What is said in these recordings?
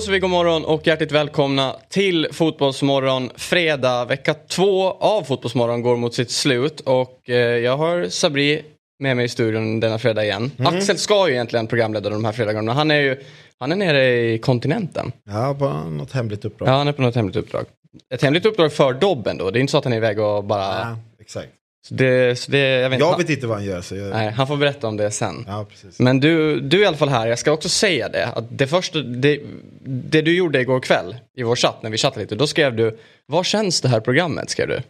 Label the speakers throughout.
Speaker 1: Då så vi god morgon och hjärtligt välkomna till Fotbollsmorgon. Fredag, vecka två av Fotbollsmorgon går mot sitt slut och eh, jag har Sabri med mig i studion denna fredag igen.
Speaker 2: Mm.
Speaker 1: Axel ska ju egentligen programleda de här fredagarna. Han är ju han är nere i kontinenten.
Speaker 2: Ja, bara något hemligt uppdrag.
Speaker 1: Ja, han är på något hemligt uppdrag. Ett hemligt uppdrag för Dobben då. Det är inte så att han är iväg och bara...
Speaker 2: Ja, exakt.
Speaker 1: Så det, så det, jag vet inte.
Speaker 2: Jag vet inte vad han gör. Så jag...
Speaker 1: Nej, han får berätta om det sen.
Speaker 2: Ja.
Speaker 1: Men du, du är i alla fall här, jag ska också säga det. Att det, första, det, det du gjorde igår kväll i vår chatt, när vi chattade lite, då skrev du Vad känns det här programmet? skrev du.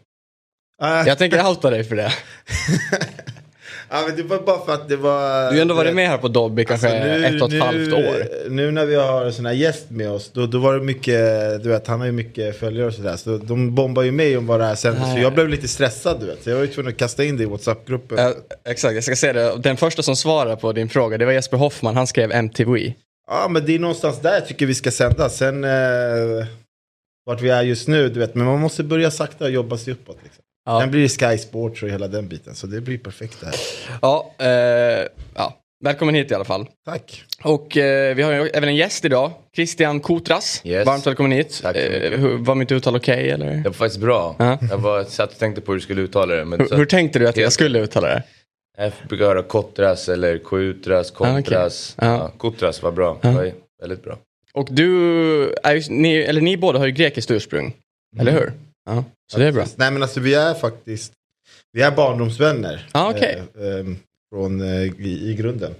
Speaker 2: Ah,
Speaker 1: Jag tänker outa dig för det.
Speaker 2: ja, men det var bara för att det var...
Speaker 1: Du har ändå varit med här på Dobby kanske
Speaker 2: Alltså, nu-
Speaker 1: ett och ett
Speaker 2: nu-
Speaker 1: halvt år.
Speaker 2: Nu när vi har en sån här gäst med oss, då, då var det mycket, du vet han har ju mycket följare och sådär. Så de bombar ju mig om vad det här sändes. Så jag blev lite stressad du vet. Så jag var ju tvungen att kasta in det i WhatsApp-gruppen.
Speaker 1: Eh, exakt, jag ska säga det. Den första som svarade på din fråga, det var Jesper Hoffman. Han skrev MTV.
Speaker 2: Ja men det är någonstans där jag tycker vi ska sända. Sen eh, vart vi är just nu, du vet. Men man måste börja sakta jobba sig uppåt. Liksom.
Speaker 1: Ja.
Speaker 2: Sen blir Sky Sports och hela den biten. Så det blir perfekt det här.
Speaker 1: Ja, eh, ja, välkommen hit i alla fall.
Speaker 2: Tack.
Speaker 1: Och eh, vi har ju även en gäst idag, Christian Kotras.
Speaker 3: Yes.
Speaker 1: Varmt välkommen hit.
Speaker 3: Tack.
Speaker 1: Eh, var mitt uttal okej eller?
Speaker 3: Det var faktiskt bra.
Speaker 1: Ja.
Speaker 3: Jag var, satt och tänkte på hur du skulle uttala det. Men
Speaker 1: Hur,
Speaker 3: så,
Speaker 1: hur tänkte du att jag skulle uttala det?
Speaker 3: Jag brukar höra Kottras eller Koutras, Kontras.
Speaker 1: Ah, okej.
Speaker 3: Ja. Kottras var bra. Det var väldigt bra.
Speaker 1: Och du, är ni, eller ni båda har ju grekiskt ursprung. Eller hur? Ja, så det är bra.
Speaker 2: Nej men alltså vi är faktiskt, vi är barndomsvänner.
Speaker 1: Ah, okej.
Speaker 2: eh, eh, från, eh, i, i grunden.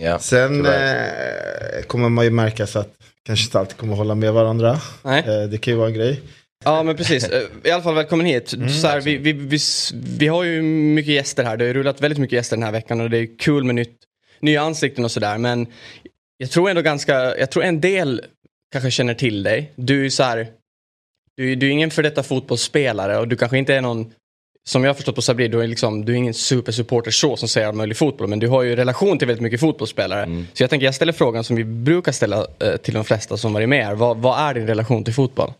Speaker 3: Ja.
Speaker 2: Sen eh, kommer man ju märka så att kanske inte alltid kommer hålla med varandra.
Speaker 1: Nej.
Speaker 2: Eh, det kan ju vara en grej.
Speaker 1: Ja men precis, Eh, i alla fall välkommen hit. så här, vi, vi, vi, vi har ju mycket gäster här, det har ju rullat väldigt mycket gäster den här veckan och det är kul med nytt, nya ansikten och sådär. Men jag tror ändå ganska, jag tror en del kanske känner till dig. Du är ju så här, du, är- du är ingen för detta fotbollsspelare och du kanske inte är någon som jag har förstått på Sabri, du är, liksom, du är ingen supersupporter så som säger all möjlig fotboll, men du har ju relation till väldigt mycket fotbollsspelare. Så jag tänker, jag ställer frågan som vi brukar ställa eh, till de flesta som varit med här. Vad, vad är din relation till fotboll?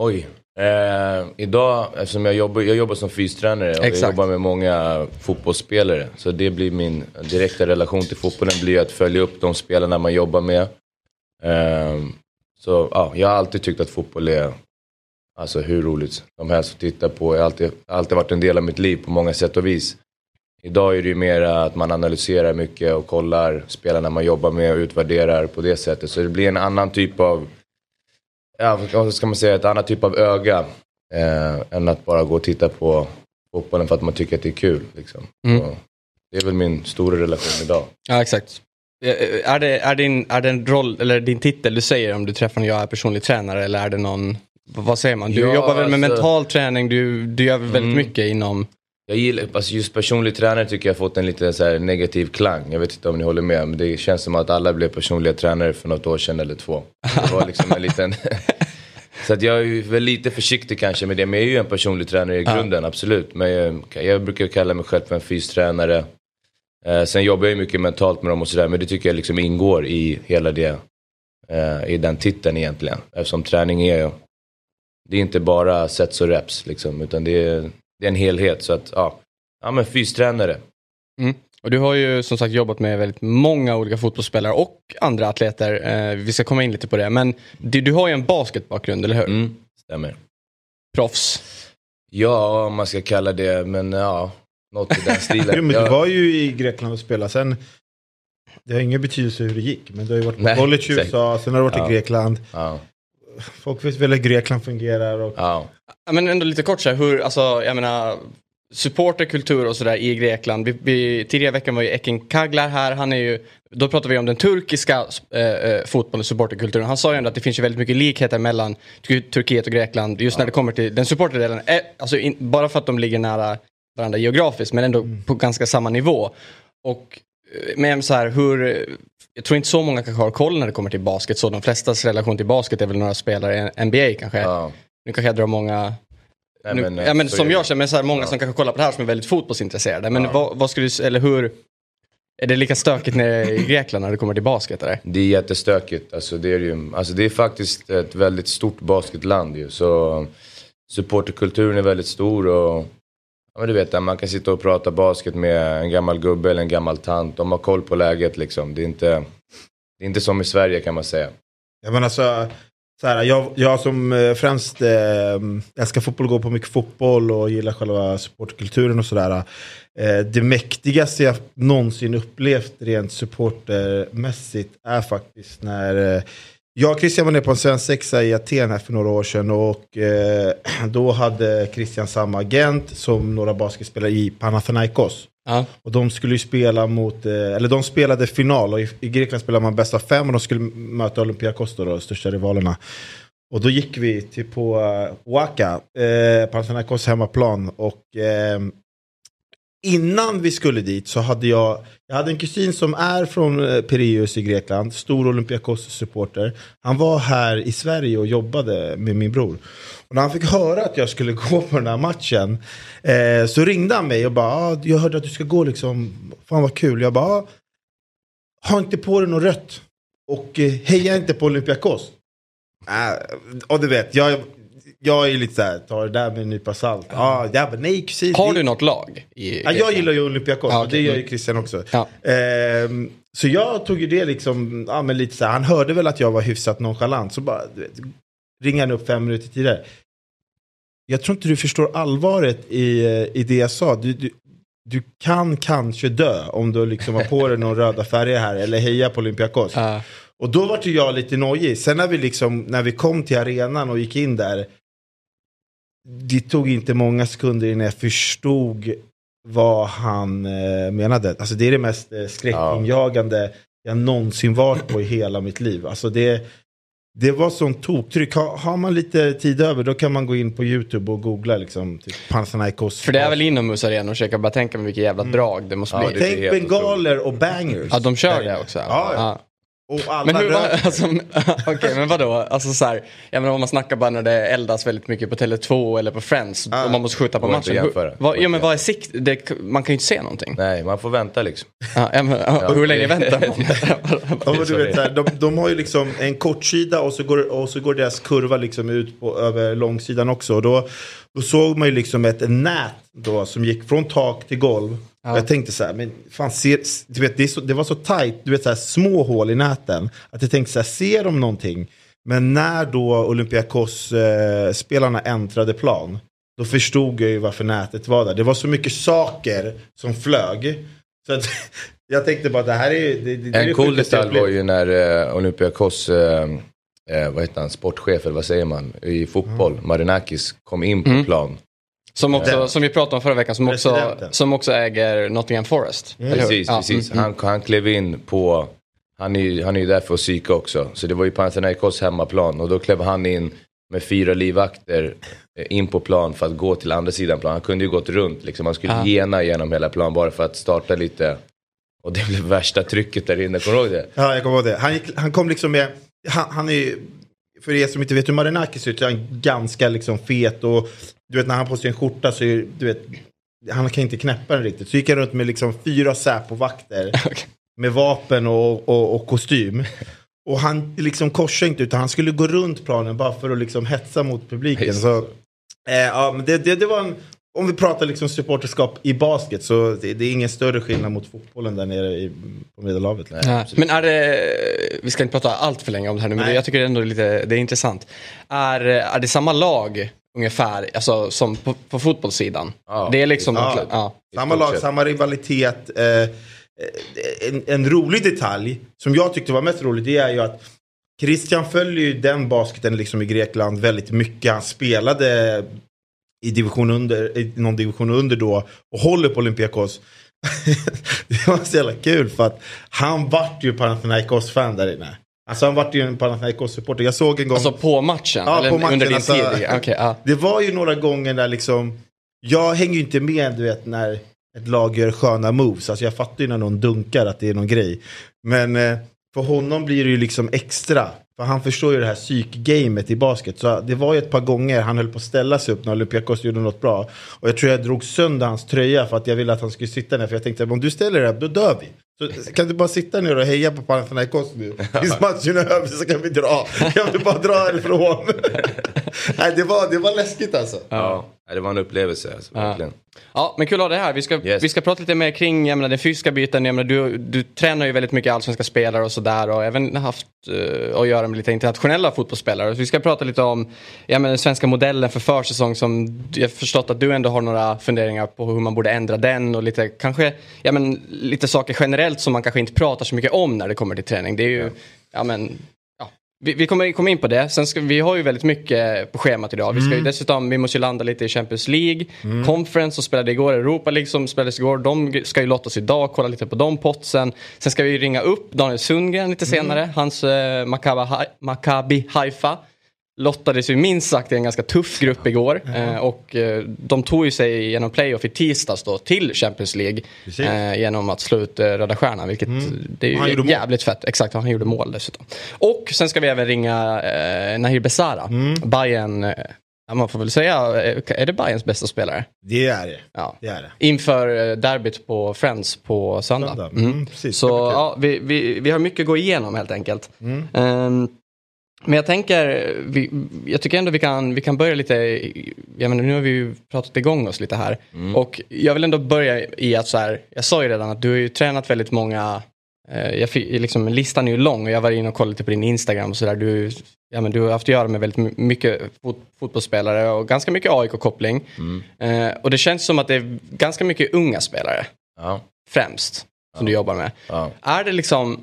Speaker 3: Oj. Eh, idag, eftersom jag jobbar, jag jobbar som fystränare och
Speaker 1: Exakt.
Speaker 3: jag jobbar med många fotbollsspelare. Så det blir min direkta relation till fotbollen blir att följa upp de spelarna man jobbar med. Eh, så ja, jag har alltid tyckt att fotboll är alltså, hur roligt som helst att titta på. Jag har alltid, alltid varit en del av mitt liv på många sätt och vis. Idag är det ju mer att man analyserar mycket och kollar spelarna man jobbar med och utvärderar på det sättet. Så det blir en annan typ av ja, vad ska man säga, ett annat typ av öga eh, än att bara gå och titta på fotbollen för att man tycker att det är kul. Liksom.
Speaker 1: Mm.
Speaker 3: Det är väl min stora relation idag.
Speaker 1: Ja, exakt. Eh, Är det, är, din, är det en roll, eller din titel du säger om du träffar när jag är personlig tränare eller är det någon, vad säger man? Du
Speaker 3: Ja,
Speaker 1: jobbar väl med
Speaker 3: alltså-
Speaker 1: mental träning, du, du gör väl väldigt
Speaker 3: Mm.
Speaker 1: mycket inom...
Speaker 3: Jag gillar, alltså just personlig tränare tycker jag har fått en lite så negativ klang. Jag vet inte om ni håller med, men det känns som att alla blev personliga tränare för något år sedan eller två. Det var liksom en liten... Så att jag är väl lite försiktig kanske med det, men jag är ju en personlig tränare i grunden, absolut. Men jag, jag brukar kalla mig själv för en fystränare. Eh, sen jobbar jag ju mycket mentalt med dem och sådär, men det tycker jag liksom ingår i hela det, eh, i den titeln egentligen. Eftersom träning är, det är inte bara sets och reps liksom, utan det är, det är en helhet. Så att, ja, ja men fystränare.
Speaker 1: Och du har ju som sagt jobbat med väldigt många olika fotbollsspelare och andra atleter. Eh, vi ska komma in lite på det. Men du, du har ju en basketbakgrund, eller hur?
Speaker 3: Mm, stämmer.
Speaker 1: Proffs.
Speaker 3: Ja, om man ska kalla det, men ja, något i den stilen.
Speaker 2: Jo, men
Speaker 3: Jag-
Speaker 2: du var ju i Grekland och spelade. Sen, det har ingen betydelse hur det gick. Men du har ju varit på
Speaker 3: Nej,
Speaker 2: college i. USA, sen har du varit
Speaker 3: Ja.
Speaker 2: i Grekland.
Speaker 3: ja,
Speaker 2: Folk vet väl hur Grekland fungerar. Och,
Speaker 3: ja.
Speaker 1: Ja, Men ändå lite kort så här, hur, alltså, jag menar, supporterkultur och sådär i Grekland. Vi, vi, tidigare i veckan var ju Ekin Kaglar här, han är ju, då pratar vi om den turkiska eh, eh, fotbollen och supporterkulturen. Han sa ju ändå att det finns ju väldigt mycket likheter mellan Tur- Turkiet och Grekland just när det kommer till den supporterdelen. Eh, alltså in, bara för att de ligger nära varandra geografiskt men ändå på ganska samma nivå. Och eh, men så här, hur, jag tror inte så många kanske har koll när det kommer till basket. Så de flestas relation till basket är väl några spelare i NBA kanske.
Speaker 3: Ja.
Speaker 1: Nu kanske jag drar många
Speaker 3: Nej,
Speaker 1: nu,
Speaker 3: men, eh,
Speaker 1: ja, men
Speaker 3: så
Speaker 1: som jag känner, men så här, många som kanske kollar på det här som är väldigt fotbollsintresserade. Men vad, vad skulle du, eller hur, är det lika stökigt nere i Grekland när det kommer till basket eller?
Speaker 3: Det är jättestökigt. Alltså det, är ju, alltså det är faktiskt ett väldigt stort basketland ju. Så supporterkulturen är väldigt stor och ja, men du vet, man kan sitta och prata basket med en gammal gubbe eller en gammal tant. De har koll på läget liksom. Det är inte, det är inte som i Sverige kan man säga.
Speaker 2: Jag menar så, alltså, så här, jag, jag som eh, främst eh, älskar fotboll, går på mycket fotboll och gillar själva supportkulturen och sådär. Eh, det mäktigaste jag någonsin upplevt rent supportermässigt är faktiskt när eh, jag och Christian var nere på en svensexa i Aten här för några år sedan och eh, då hade Christian samma agent som några basketspelare i Panathinaikos.
Speaker 1: Ja.
Speaker 2: Och de skulle spela mot, eh, eller de spelade final och i, i Grekland spelar man bäst av fem och de skulle möta Olympiakos då, de största rivalerna. Och då gick vi till på uh, Waka, eh, Panathinaikos hemmaplan och eh, innan vi skulle dit så hade jag, jag hade en kusin som är från eh, Pireus Piraeus i Grekland, stor Olympiakos-supporter. Han var här i Sverige och jobbade med min bror. Och när han fick höra att jag skulle gå på den här matchen eh, så ringde han mig och bara, ah, jag hörde att du ska gå liksom, fan vad kul. Jag bara, ah, ha inte på dig något rött och eh, heja inte på Olympiakos. Äh, och du vet, jag, jag är lite såhär, tar det där med en nypa salt. Ja, ah, jag bara, nej kusin.
Speaker 1: Har du något lag? I,
Speaker 2: Ja, jag gillar ju Olympiakos
Speaker 1: Ja,
Speaker 2: och det gör ju Christian också.
Speaker 1: Ja.
Speaker 2: Ehm, så jag tog ju det liksom, ja men lite så här, han hörde väl att jag var hyfsat nonchalant. Så bara, du vet, ringade han upp fem minuter tidigare. Jag tror inte du förstår allvaret i, eh, i det jag sa. Du, du, du kan kanske dö om du liksom har på dig någon röda färger här eller heja på Olympiakos.
Speaker 1: Ja.
Speaker 2: Och då var ju jag lite nojig. Sen när vi, liksom, när vi kom till arenan och gick in där. Det tog inte många sekunder innan jag förstod vad han eh, menade. Alltså det är det mest eh, skräckinjagande jag någonsin varit på i hela mitt liv. Alltså det, det var sån toktryck. Har, har man lite tid över då kan man gå in på YouTube och googla liksom. Typ Panathinaikos.
Speaker 1: För det är väl inomhusarenan och försöka bara tänka mig vilket jävla drag det måste
Speaker 3: Ja,
Speaker 1: bli.
Speaker 3: det är
Speaker 2: Tänk bengaler och bangers.
Speaker 1: Ja, de kör det också.
Speaker 2: Ja, ja. Och alla
Speaker 1: Men hur,
Speaker 2: röker.
Speaker 1: alltså, okej, men vadå? Alltså så här, jag menar om man snackar bara när det eldas väldigt mycket på Tele2 eller på Friends
Speaker 2: Ah.
Speaker 1: och man måste skjuta på matchen. Hur, vad, ja, men vad är sikt? Det, man kan ju inte se någonting.
Speaker 3: Nej, man får vänta liksom.
Speaker 1: Ja, ja, men, och hur länge väntar man?
Speaker 2: Ja, du vet, här, de, de har ju liksom en kortsida och så går, och så går deras kurva liksom ut på, över långsidan också. Och då, då såg man ju liksom ett nät då som gick från tak till golv. Och jag tänkte så här, men fan ser, du vet, det, är så, det var så tajt, du vet så här, små hål i näten. Att jag tänkte så här, ser de någonting? Men när då Olympiakos-spelarna äntrade plan, då förstod jag ju varför nätet var där. Det var så mycket saker som flög. Så att, jag tänkte bara, det här är det, det, det är det
Speaker 3: En cool detalj var ju när eh, Olympiakos, eh, eh, vad heter han, sportchef eller vad säger man, i fotboll,
Speaker 2: Mm.
Speaker 3: Marinakis, kom in på plan.
Speaker 1: Som, också,
Speaker 2: Den.
Speaker 1: som vi pratade om förra veckan, som också, som också äger Nottingham Forest. hur?
Speaker 3: Precis,
Speaker 1: Ja,
Speaker 3: precis.
Speaker 1: mm,
Speaker 3: Han, han klev in på, han är, ju- han är där för att psyka också. Så det var ju Panathinaikos hemmaplan och då klev han in med fyra livvakter eh, in på plan för att gå till andra sidan plan. Han kunde ju gått runt liksom. Han skulle
Speaker 1: Ja.
Speaker 3: gena genom hela plan bara för att starta lite. Och det blev värsta trycket där inne, kommer du ihåg det?
Speaker 2: Ja, jag kommer ihåg det. Han, gick, han kom liksom med, han, han är ju, för er som inte vet hur Marinakis ser ut, så är han ganska liksom fet och du vet när han på sig en skjorta så är du vet, han kan inte knäppa den riktigt. Så gick han runt med liksom fyra Säpo-vakter
Speaker 1: Okej.
Speaker 2: med vapen och, och, och kostym. Och han liksom korsade inte utan han skulle gå runt planen bara för att liksom hetsa mot publiken. Så, eh, ja, men det, det, det var en, om vi pratar liksom supporterskap i basket så det, det är ingen större skillnad mot fotbollen där nere i, på Medelhavet.
Speaker 3: Nej.
Speaker 1: Men är det, vi ska inte prata allt för länge om det här nu, men
Speaker 2: Nej.
Speaker 1: jag tycker ändå lite, det är intressant. Är, är det samma lag ungefär, alltså som på, på fotbollssidan?
Speaker 3: Ja.
Speaker 1: Det är liksom,
Speaker 2: Ja.
Speaker 1: ja. Ja.
Speaker 2: Samma lag, samma rivalitet. Eh, en, en rolig detalj som jag tyckte var mest rolig det är ju att Christian följer ju den basketen liksom i Grekland väldigt mycket. Han spelade i, division under, i någon division under då och håller på Olympiakos. det var så jävla kul för att han vart ju Panathinaikos-fan där inne. Alltså han vart ju en Panathinaikos-supporter. Jag såg en gång...
Speaker 1: Alltså på matchen?
Speaker 2: Ja, på matchen,
Speaker 1: under din
Speaker 2: alltså-
Speaker 1: tid? Okej, ja.
Speaker 2: Det var ju några gånger där liksom, jag hänger ju inte med du vet när ett lag gör sköna moves. Alltså jag fattar ju när någon dunkar att det är någon grej. Men eh, för honom blir det ju liksom extra. För han förstår ju det här psykgamet i basket. Så det var ju ett par gånger han höll på att ställa sig upp när Olympiakos gjorde något bra. Och jag tror jag drog sönder hans tröja för att jag ville att han skulle sitta ner. För jag tänkte om du ställer dig upp då dör vi. Så kan du bara sitta ner och heja på Panathinaikos nu? Tills matchen är över så kan vi dra. Jag vill bara dra härifrån. Nej, det var, det var läskigt alltså.
Speaker 3: Ja, det var en upplevelse. Alltså, verkligen.
Speaker 1: Ja, men kul att ha det här. Vi ska,
Speaker 3: Yes.
Speaker 1: vi ska prata lite mer kring jag menar, den fysiska biten. Jag menar, du, du tränar ju väldigt mycket allsvenska spelare och sådär och även haft uh, att göra med lite internationella fotbollsspelare. Så vi ska prata lite om jag menar, den svenska modellen för försäsong som jag har förstått att du ändå har några funderingar på hur man borde ändra den och lite kanske ja, men, lite saker generellt som man kanske inte pratar så mycket om när det kommer till träning. Det är ju, ja men Ja, vi, vi kommer komma in på det. Sen ska, vi har ju väldigt mycket på schemat idag. Vi ska ju dessutom, vi måste ju landa lite i Champions League. Conference som spelade igår, Europa League som spelades igår. De ska ju lottas idag, kolla lite på de potsen. Sen ska vi ringa upp Daniel Sundgren lite senare. Hans eh, Maccabi Haifa lottades ju minst sagt i en ganska tuff grupp igår. Eh, och eh, de tog ju sig genom playoff i tisdags då till Champions League.
Speaker 2: Precis.
Speaker 1: Eh, genom att slå ut Röda Stjärnan. Vilket det är ju
Speaker 2: gjorde mål.
Speaker 1: jävligt fett. Exakt, han gjorde mål dessutom. Och sen ska vi även ringa Nahir Besara. Bayern, eh, ja, man får väl säga, är det Bayerns bästa spelare?
Speaker 2: Det är det.
Speaker 1: Ja.
Speaker 2: Det är det.
Speaker 1: Inför derbyt på Friends på söndag. Mm.
Speaker 2: Mm.
Speaker 1: Så ja, vi, vi, vi har mycket att gå igenom helt enkelt.
Speaker 2: Mm.
Speaker 1: Ehm, men jag tänker, vi, jag tycker ändå vi kan, vi kan börja lite, jag menar, nu har vi ju pratat igång oss lite här. Och jag vill ändå börja i att så här, jag sa ju redan att du har ju tränat väldigt många, eh, jag fick, liksom, listan är ju lång och jag var inne och kollade lite på din Instagram och sådär. Du, ja, men du har haft att göra med väldigt my- mycket fot, fotbollsspelare och ganska mycket AIK-koppling. Eh, och det känns som att det är ganska mycket unga spelare
Speaker 3: Ja,
Speaker 1: främst som du jobbar med.
Speaker 3: ja.
Speaker 1: Är det liksom,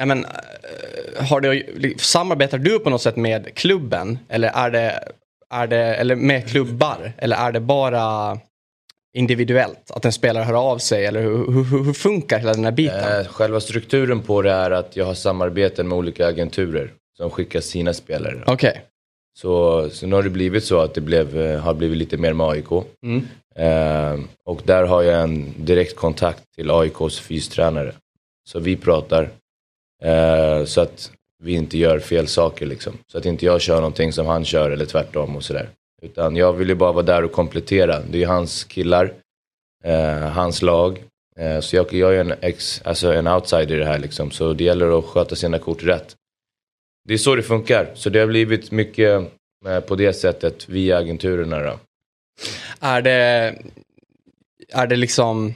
Speaker 1: jag men, eh, har det, samarbetar du på något sätt med klubben? Eller är det, är det, eller med klubbar? Eller är det bara individuellt? Att en spelare hör av sig? Eller hur, hur, hur- funkar hela den här biten?
Speaker 3: Eh, själva strukturen på det är att jag har samarbeten med olika agenturer som skickar sina spelare.
Speaker 1: Okej.
Speaker 3: Så, så nu har det blivit så att det blev, eh, har blivit lite mer med AIK.
Speaker 1: Mm.
Speaker 3: Eh, och där har jag en direkt kontakt till AIKs fystränare. Så vi pratar. Eh, så att vi inte gör fel saker liksom. Så att inte jag kör någonting som han kör eller tvärtom och sådär. Utan jag vill ju bara vara där och komplettera. Det är hans killar, eh, hans lag. Eh, så jag, jag är en, ex, alltså en outsider i det här liksom. Så det gäller att sköta sina kort rätt. Det är så det funkar. Så det har blivit mycket eh, på det sättet via agenturerna då.
Speaker 1: Är det, är det liksom,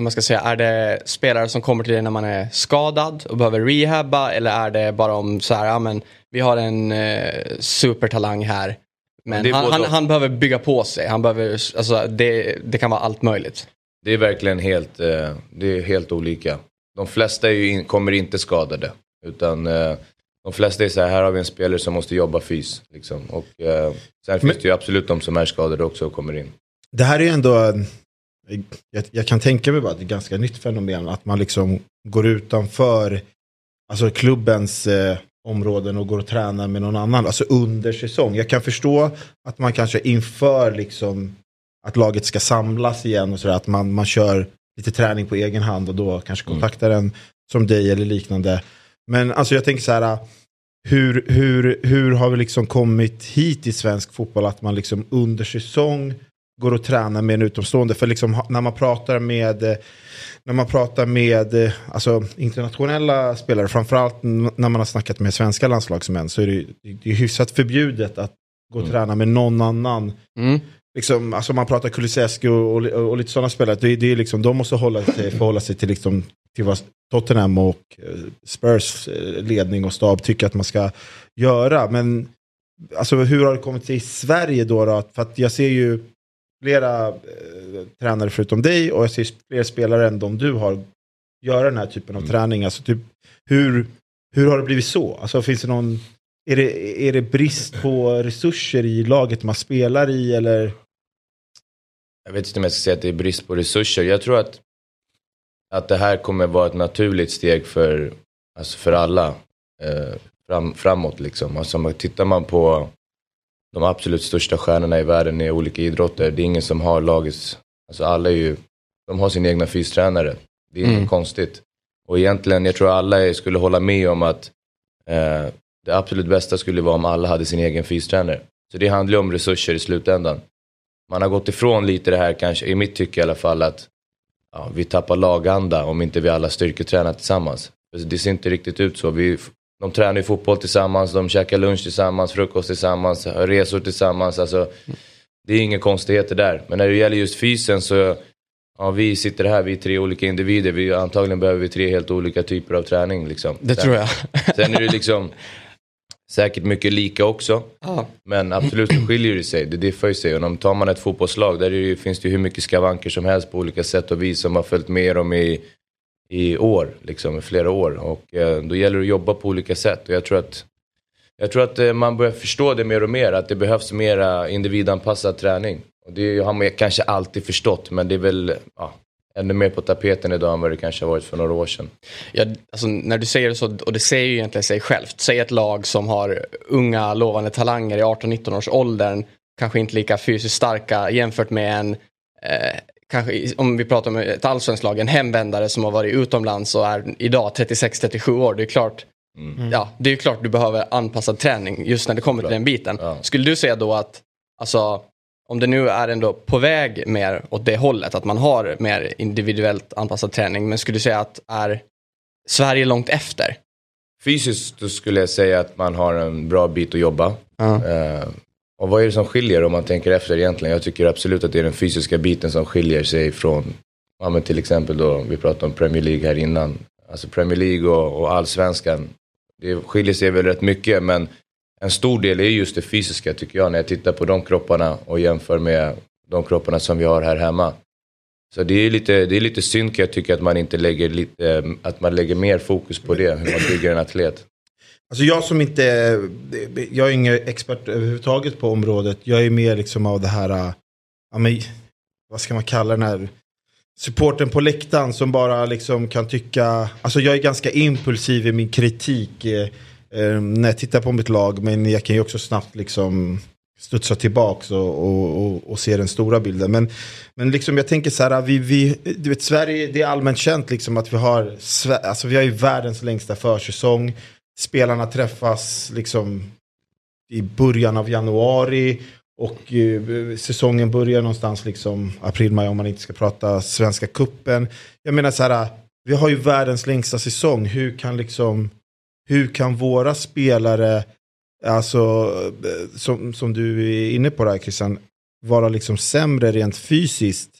Speaker 1: vad man ska säga, är det spelare som kommer till dig när man är skadad och behöver rehabba eller är det bara om så här, ja men vi har en eh, supertalang här. Men han,
Speaker 3: både
Speaker 1: han, han behöver bygga på sig, han behöver, alltså det, det kan vara allt möjligt.
Speaker 3: Det är verkligen helt, eh, det är helt olika. De flesta är ju in, kommer inte skadade. Utan eh, de flesta är så här, här har vi en spelare som måste jobba fys. Liksom. Och, eh, sen finns det ju absolut de som är skadade också och kommer in.
Speaker 2: Det här är ju ändå, jag, jag kan tänka mig bara att det är ett ganska nytt fenomen. Att man liksom går utanför alltså klubbens eh, områden och går och tränar med någon annan. Alltså under säsong. Jag kan förstå att man kanske inför liksom att laget ska samlas igen och sådär. Att man, man kör lite träning på egen hand och då kanske kontaktar en som dig eller liknande. Men alltså jag tänker så här. Hur, hur, hur har vi liksom kommit hit i svensk fotboll att man liksom under säsong går och tränar med en utomstående? För liksom när man pratar med eh, när man pratar med eh, alltså, internationella spelare, framförallt när man har snackat med svenska landslagsmän, så är det, det är hyfsat förbjudet att gå och träna med någon annan.
Speaker 1: Mm.
Speaker 2: Liksom, alltså man pratar Kulusevski och, och, och lite sådana spelare, det, det är liksom, de måste hålla sig, förhålla sig till, liksom, till vad Tottenham och eh, Spurs ledning och stab tycker att man ska göra. Men alltså, hur har det kommit till i Sverige då? då? För att jag ser ju flera eh, tränare förutom dig och jag ser fler spelare än de du har göra den här typen av träning. Alltså, typ, hur, hur har det blivit så? Alltså, finns det någon, är, det, är det brist på resurser i laget man spelar i? Eller?
Speaker 3: Jag vet inte om jag ska säga att det är brist på resurser. Jag tror att, att det här kommer vara ett naturligt steg för, alltså för alla eh, fram, framåt. Liksom. Alltså, tittar man på de absolut största stjärnorna i världen i olika idrotter, det är ingen som har lagets, alltså alla är ju, de har sin egna fystränare. Det är
Speaker 1: Mm.
Speaker 3: inget konstigt. Och egentligen, jag tror alla skulle hålla med om att eh, det absolut bästa skulle vara om alla hade sin egen fystränare. Så det handlar ju om resurser i slutändan. Man har gått ifrån lite det här, kanske i mitt tycke i alla fall, att ja, vi tappar laganda om inte vi alla styrketränar tillsammans. Det ser inte riktigt ut så. Vi, de tränar ju fotboll tillsammans, de käkar lunch tillsammans, frukost tillsammans, resor tillsammans. Alltså, det är inga konstigheter där. Men när det gäller just fysen så, ja, vi sitter här, vi är tre olika individer. Vi, antagligen behöver vi tre helt olika typer av träning. Liksom.
Speaker 1: Det sen, tror jag.
Speaker 3: sen är det liksom säkert mycket lika också. Ah. Men absolut så skiljer det sig, det diffar ju sig. Och om tar man ett fotbollslag, där det, finns det ju hur mycket skavanker som helst på olika sätt och vis som har följt med dem i i år, liksom i flera år. Och eh, då gäller det att jobba på olika sätt. Och jag tror att, jag tror att eh, man börjar förstå det mer och mer, att det behövs mera individanpassad träning. Och det har man kanske alltid förstått, men det är väl ja, ännu mer på tapeten idag än vad det kanske har varit för några år sedan.
Speaker 1: Ja, alltså, när du säger det så, och det säger ju egentligen sig självt. Säg ett lag som har unga lovande talanger i 18-19 års åldern, kanske inte lika fysiskt starka jämfört med en eh, kanske om vi pratar om ett allsvenskt lag, en hemvändare som har varit utomlands och är idag 36-37 år. Det är klart mm. ja, det är klart du behöver anpassad träning just när det kommer till den biten. Ja. Skulle du säga då att, alltså, om det nu är ändå på väg mer åt det hållet, att man har mer individuellt anpassad träning, men skulle du säga att är Sverige långt efter?
Speaker 3: Fysiskt skulle jag säga att man har en bra bit att jobba. Ja. Uh, och vad är det som skiljer om man tänker efter egentligen? Jag tycker absolut att det är den fysiska biten som skiljer sig från, ja men till exempel då, vi pratade om Premier League här innan. Alltså Premier League och, och allsvenskan, det skiljer sig väl rätt mycket men en stor del är just det fysiska tycker jag när jag tittar på de kropparna och jämför med de kropparna som vi har här hemma. Så det är lite, det är lite synd kan jag tycka att man inte lägger, lite, att man lägger mer fokus på det, hur man bygger en atlet.
Speaker 2: Alltså jag som inte, jag är ingen expert överhuvudtaget på området. Jag är mer liksom av det här, ja men, vad ska man kalla den här supporten på läktaren som bara liksom kan tycka, alltså jag är ganska impulsiv i min kritik eh, eh när jag tittar på mitt lag. Men jag kan ju också snabbt liksom studsa tillbaka och, och, och, och, se den stora bilden. Men, men liksom jag tänker så här, vi, vi, du vet Sverige, det är allmänt känt liksom att vi har, alltså vi har ju världens längsta försäsong spelarna träffas liksom i början av januari. Och eh, säsongen börjar någonstans liksom april, maj om man inte ska prata Svenska kuppen. Jag menar så här, vi har ju världens längsta säsong. Hur kan liksom, hur kan våra spelare, alltså eh, som, som du är inne på där Christian, vara liksom sämre rent fysiskt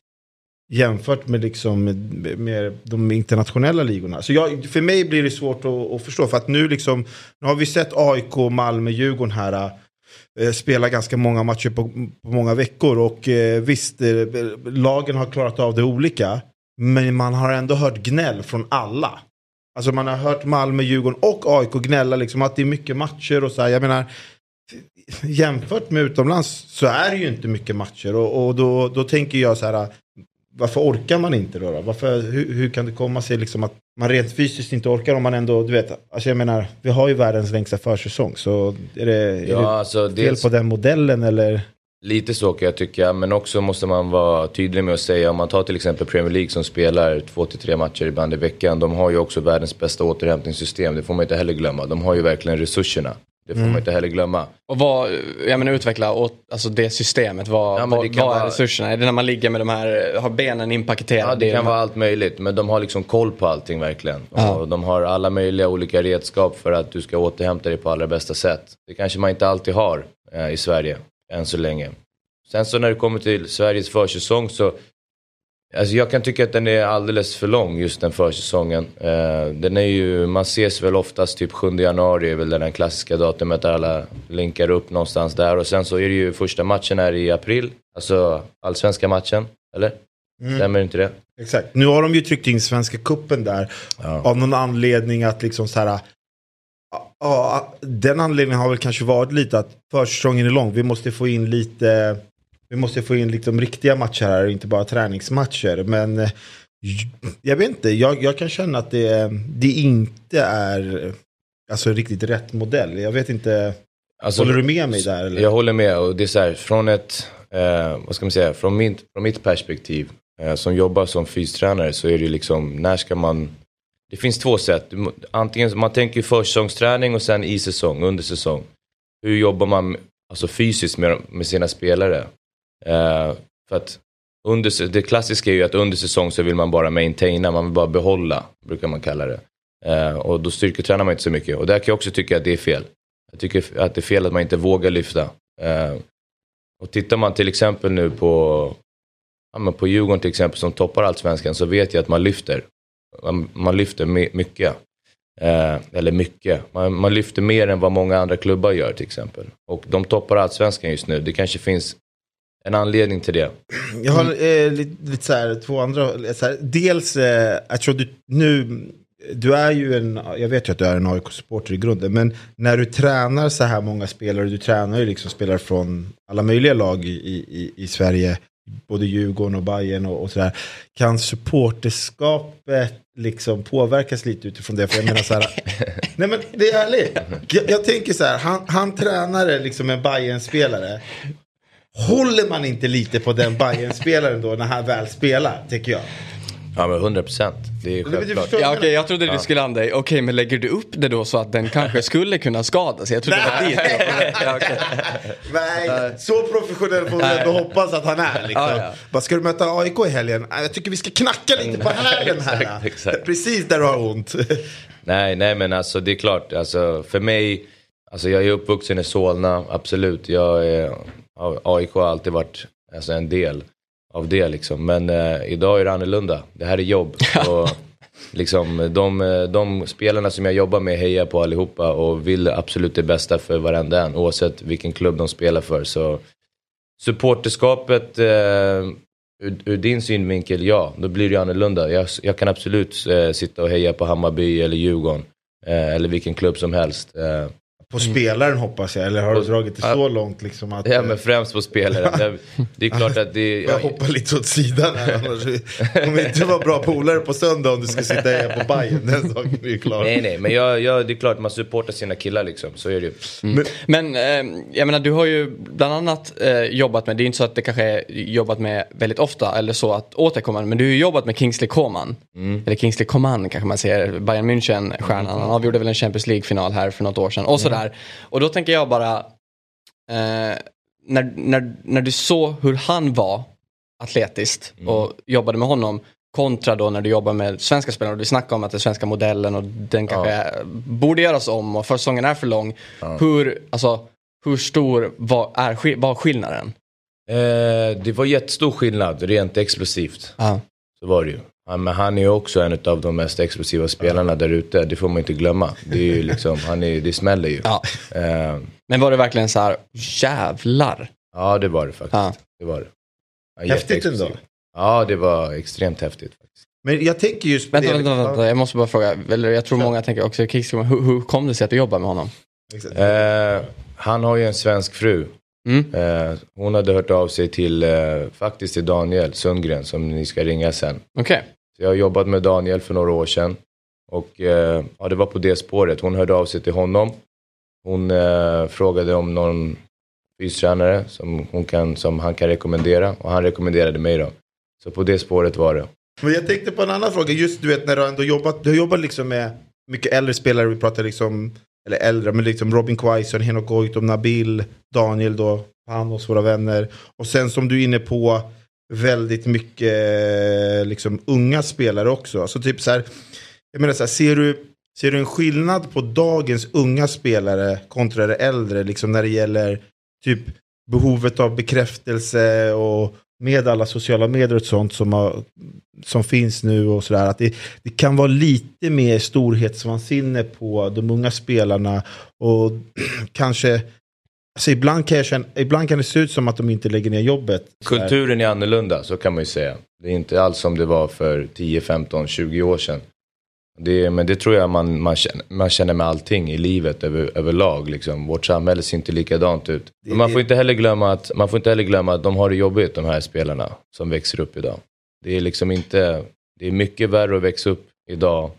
Speaker 2: jämfört med, liksom, med, med, de internationella ligorna. Så jag, för mig blir det svårt att, att, förstå. För att nu, liksom, nu har vi sett AIK, Malmö, Djurgården här äh, spela ganska många matcher på, på många veckor. Och äh, visst, äh, lagen har klarat av det olika. Men man har ändå hört gnäll från alla. Alltså man har hört Malmö, Djurgården och AIK gnälla liksom att det är mycket matcher och så här. Jag menar, jämfört med utomlands så är det ju inte mycket matcher. Och, och då, då tänker jag så här, varför orkar man inte då? då? Varför, hur, hur, kan det komma sig liksom att man rent fysiskt inte orkar om man ändå, du vet, alltså jag menar, vi har ju världens längsta försäsong. Så är det, är ja, det alltså, fel dels, på den modellen eller?
Speaker 3: Lite så kan jag tycka, men också måste man vara tydlig med att säga, om man tar till exempel Premier League som spelar två till tre matcher ibland i veckan, de har ju också världens bästa återhämtningssystem, det får man inte heller glömma. De har ju verkligen resurserna. Det får mm. man inte heller glömma.
Speaker 1: Och vad, jag menar utveckla åt, alltså det systemet, vad, ja, vad, vad vara... är resurserna? Är det när man ligger med de här, har benen inpaketerade?
Speaker 3: Ja det kan vara allt möjligt, men de har liksom koll på allting verkligen. Ja. Och de har alla möjliga olika redskap för att du ska återhämta dig på allra bästa sätt. Det kanske man inte alltid har eh, i Sverige, än så länge. Sen så när det kommer till Sveriges försäsong så Alltså jag kan tycka att den är alldeles för lång, just den försäsongen. Eh, den är ju, man ses väl oftast typ 7 januari, är väl den klassiska datumet där alla linkar upp någonstans där. Och sen så är det ju första matchen här i april, alltså allsvenska matchen, eller? Mm. Stämmer inte det?
Speaker 2: Exakt. Nu har de ju tryckt in Svenska Kuppen där ja. av någon anledning att liksom så här. Ja, den anledningen har väl kanske varit lite att försäsongen är lång. Vi måste få in lite vi måste få in liksom riktiga matcher här och inte bara träningsmatcher. Men eh, jag vet inte, jag, jag kan känna att det, det inte är alltså, riktigt rätt modell. Jag vet inte, alltså, håller du med mig där? Eller?
Speaker 3: Jag håller med och det är så här, från ett, eh, vad ska man säga, från, min, från mitt perspektiv eh, som jobbar som fystränare så är det liksom, när ska man det finns två sätt. Antingen man tänker försäsongsträning och sen i säsong, under säsong. Hur jobbar man alltså fysiskt med, med sina spelare? Eh, för att under, det klassiska är ju att under säsong så vill man bara maintaina, man vill bara behålla, brukar man kalla det. Eh, och då styrketränar man inte så mycket. Och där kan jag också tycka att det är fel. Jag tycker att det är fel att man inte vågar lyfta. Eh, och tittar man till exempel nu på, ja, men på Djurgården till exempel som toppar allsvenskan så vet jag att man lyfter. Man, man lyfter mycket. Eh, eller mycket. Man, man, lyfter mer än vad många andra klubbar gör till exempel. Och de toppar allsvenskan just nu. Det kanske finns en anledning till det.
Speaker 2: Jag har eh, lite, lite så här, två andra. Så här, dels, eh, jag tror du nu, du är ju en, jag vet ju att du är en AIK-supporter i grunden, men när du tränar så här många spelare, du tränar ju liksom spelare från alla möjliga lag i, i, i Sverige, både Djurgården och Bayern och, och sådär. Kan supporterskapet liksom påverkas lite utifrån det? För jag menar så här, nej men det är ärligt. Jag, jag tänker så här, han, han tränade liksom en bayern spelare Håller man inte lite på den bayern spelaren då när han väl spelar, tycker jag?
Speaker 3: Ja men 100 procent. Det är självklart.
Speaker 1: Ja, okay, jag trodde du skulle landa i, okej okay, men lägger du upp det då så att den kanske skulle kunna skada sig? Jag trodde
Speaker 2: Nej.
Speaker 1: det var dit.
Speaker 2: ja, okay. Nej, så professionell får vi ändå hoppas att han är. Liksom. Ja, ja. Bara, ska du möta AIK i helgen? Jag tycker vi ska knacka lite på hälen här. exakt, exakt. Precis där du har ont.
Speaker 3: nej, nej men alltså det är klart. Alltså, för mig, alltså, jag är uppvuxen i Solna, absolut. Jag är, AIK har alltid varit alltså, en del av det liksom. Men eh, idag är det annorlunda. Det här är jobb. och, liksom, de, de spelarna som jag jobbar med hejar på allihopa och vill absolut det bästa för varenda en. Oavsett vilken klubb de spelar för. Så supporterskapet eh, ur, ur, din synvinkel, ja, då blir det annorlunda. Jag, jag kan absolut eh, sitta och heja på Hammarby eller Djurgården. Eh, eller vilken klubb som helst. Eh,
Speaker 2: på spelaren hoppas jag, eller har du dragit det så långt liksom att...
Speaker 3: Ja men främst på spelaren. Det, det är klart att det...
Speaker 2: Jag hoppar lite åt sidan här annars. kommer inte vara bra polare på söndag om du ska sitta här på Bayern. Den saken är ju klar.
Speaker 3: Nej nej, men jag, jag, det är klart man supportar sina killar liksom. Så är det ju.
Speaker 1: Mm. Men, men eh, jag menar du har ju bland annat eh, jobbat med, det är inte så att det kanske är jobbat med väldigt ofta eller så att återkomma. Men du har ju jobbat med Kingsley Coman. Mm. Eller Kingsley Coman kanske man säger. Bayern München stjärnan. Han avgjorde väl en Champions League-final här för något år sedan. Och sådär. Mm. Och då tänker jag bara, eh, när, när, när du såg hur han var atletiskt mm. och jobbade med honom kontra då när du jobbar med svenska spelare och vi snackar om att den svenska modellen och den kanske ja. borde göras om och försäsongen är för lång. Ja. Hur, alltså, hur stor var, är, var skillnaden?
Speaker 3: Eh, det var jättestor skillnad rent explosivt. Ja. Så var det ju. Ja, men han är ju också en av de mest explosiva spelarna där ute. Det får man inte glömma. Det, är ju liksom, han är, det smäller ju. Ja.
Speaker 1: Uh, men var det verkligen så här, jävlar?
Speaker 3: Ja, det var det faktiskt. Ja. Det var det.
Speaker 2: Ja, häftigt ändå.
Speaker 3: Ja, det var extremt häftigt. Faktiskt.
Speaker 2: Men jag tänker just
Speaker 1: på vänta, det. Vänta, vänta, jag måste bara fråga. Eller jag tror många tänker också, hur, hur kom det sig att du jobbar med honom?
Speaker 3: Uh, han har ju en svensk fru. Mm. Uh, hon hade hört av sig till, uh, faktiskt till Daniel Sundgren som ni ska ringa sen.
Speaker 1: Okay.
Speaker 3: Jag har jobbat med Daniel för några år sedan. Och eh, ja, det var på det spåret. Hon hörde av sig till honom. Hon eh, frågade om någon fystränare som, hon kan, som han kan rekommendera. Och han rekommenderade mig då. Så på det spåret var det.
Speaker 2: Men jag tänkte på en annan fråga. Just du vet när du ändå jobbat. Du har jobbat liksom med mycket äldre spelare. Vi pratar liksom, eller äldre, men liksom Robin Quaison, Henok Goitom, Nabil, Daniel då. Han och våra vänner. Och sen som du är inne på väldigt mycket eh, liksom, unga spelare också. Alltså typ så här, jag menar så här, ser du, ser du en skillnad på dagens unga spelare kontra det äldre, liksom när det gäller typ behovet av bekräftelse och med alla sociala medier och sånt som, har, som finns nu och sådär. Att det, det kan vara lite mer storhetsvansinne på de unga spelarna och kanske Alltså ibland, kan jag känna, ibland kan det se ut som att de inte lägger ner jobbet.
Speaker 3: Kulturen är annorlunda, så kan man ju säga. Det är inte alls som det var för 10, 15, 20 år sedan. Det, men det tror jag man, man, känner, man känner med allting i livet över, överlag. Liksom. Vårt samhälle ser inte likadant ut. Men man får inte, heller glömma att, man får inte heller glömma att de har det jobbigt, de här spelarna som växer upp idag. Det är liksom inte, det är mycket värre att växa upp idag.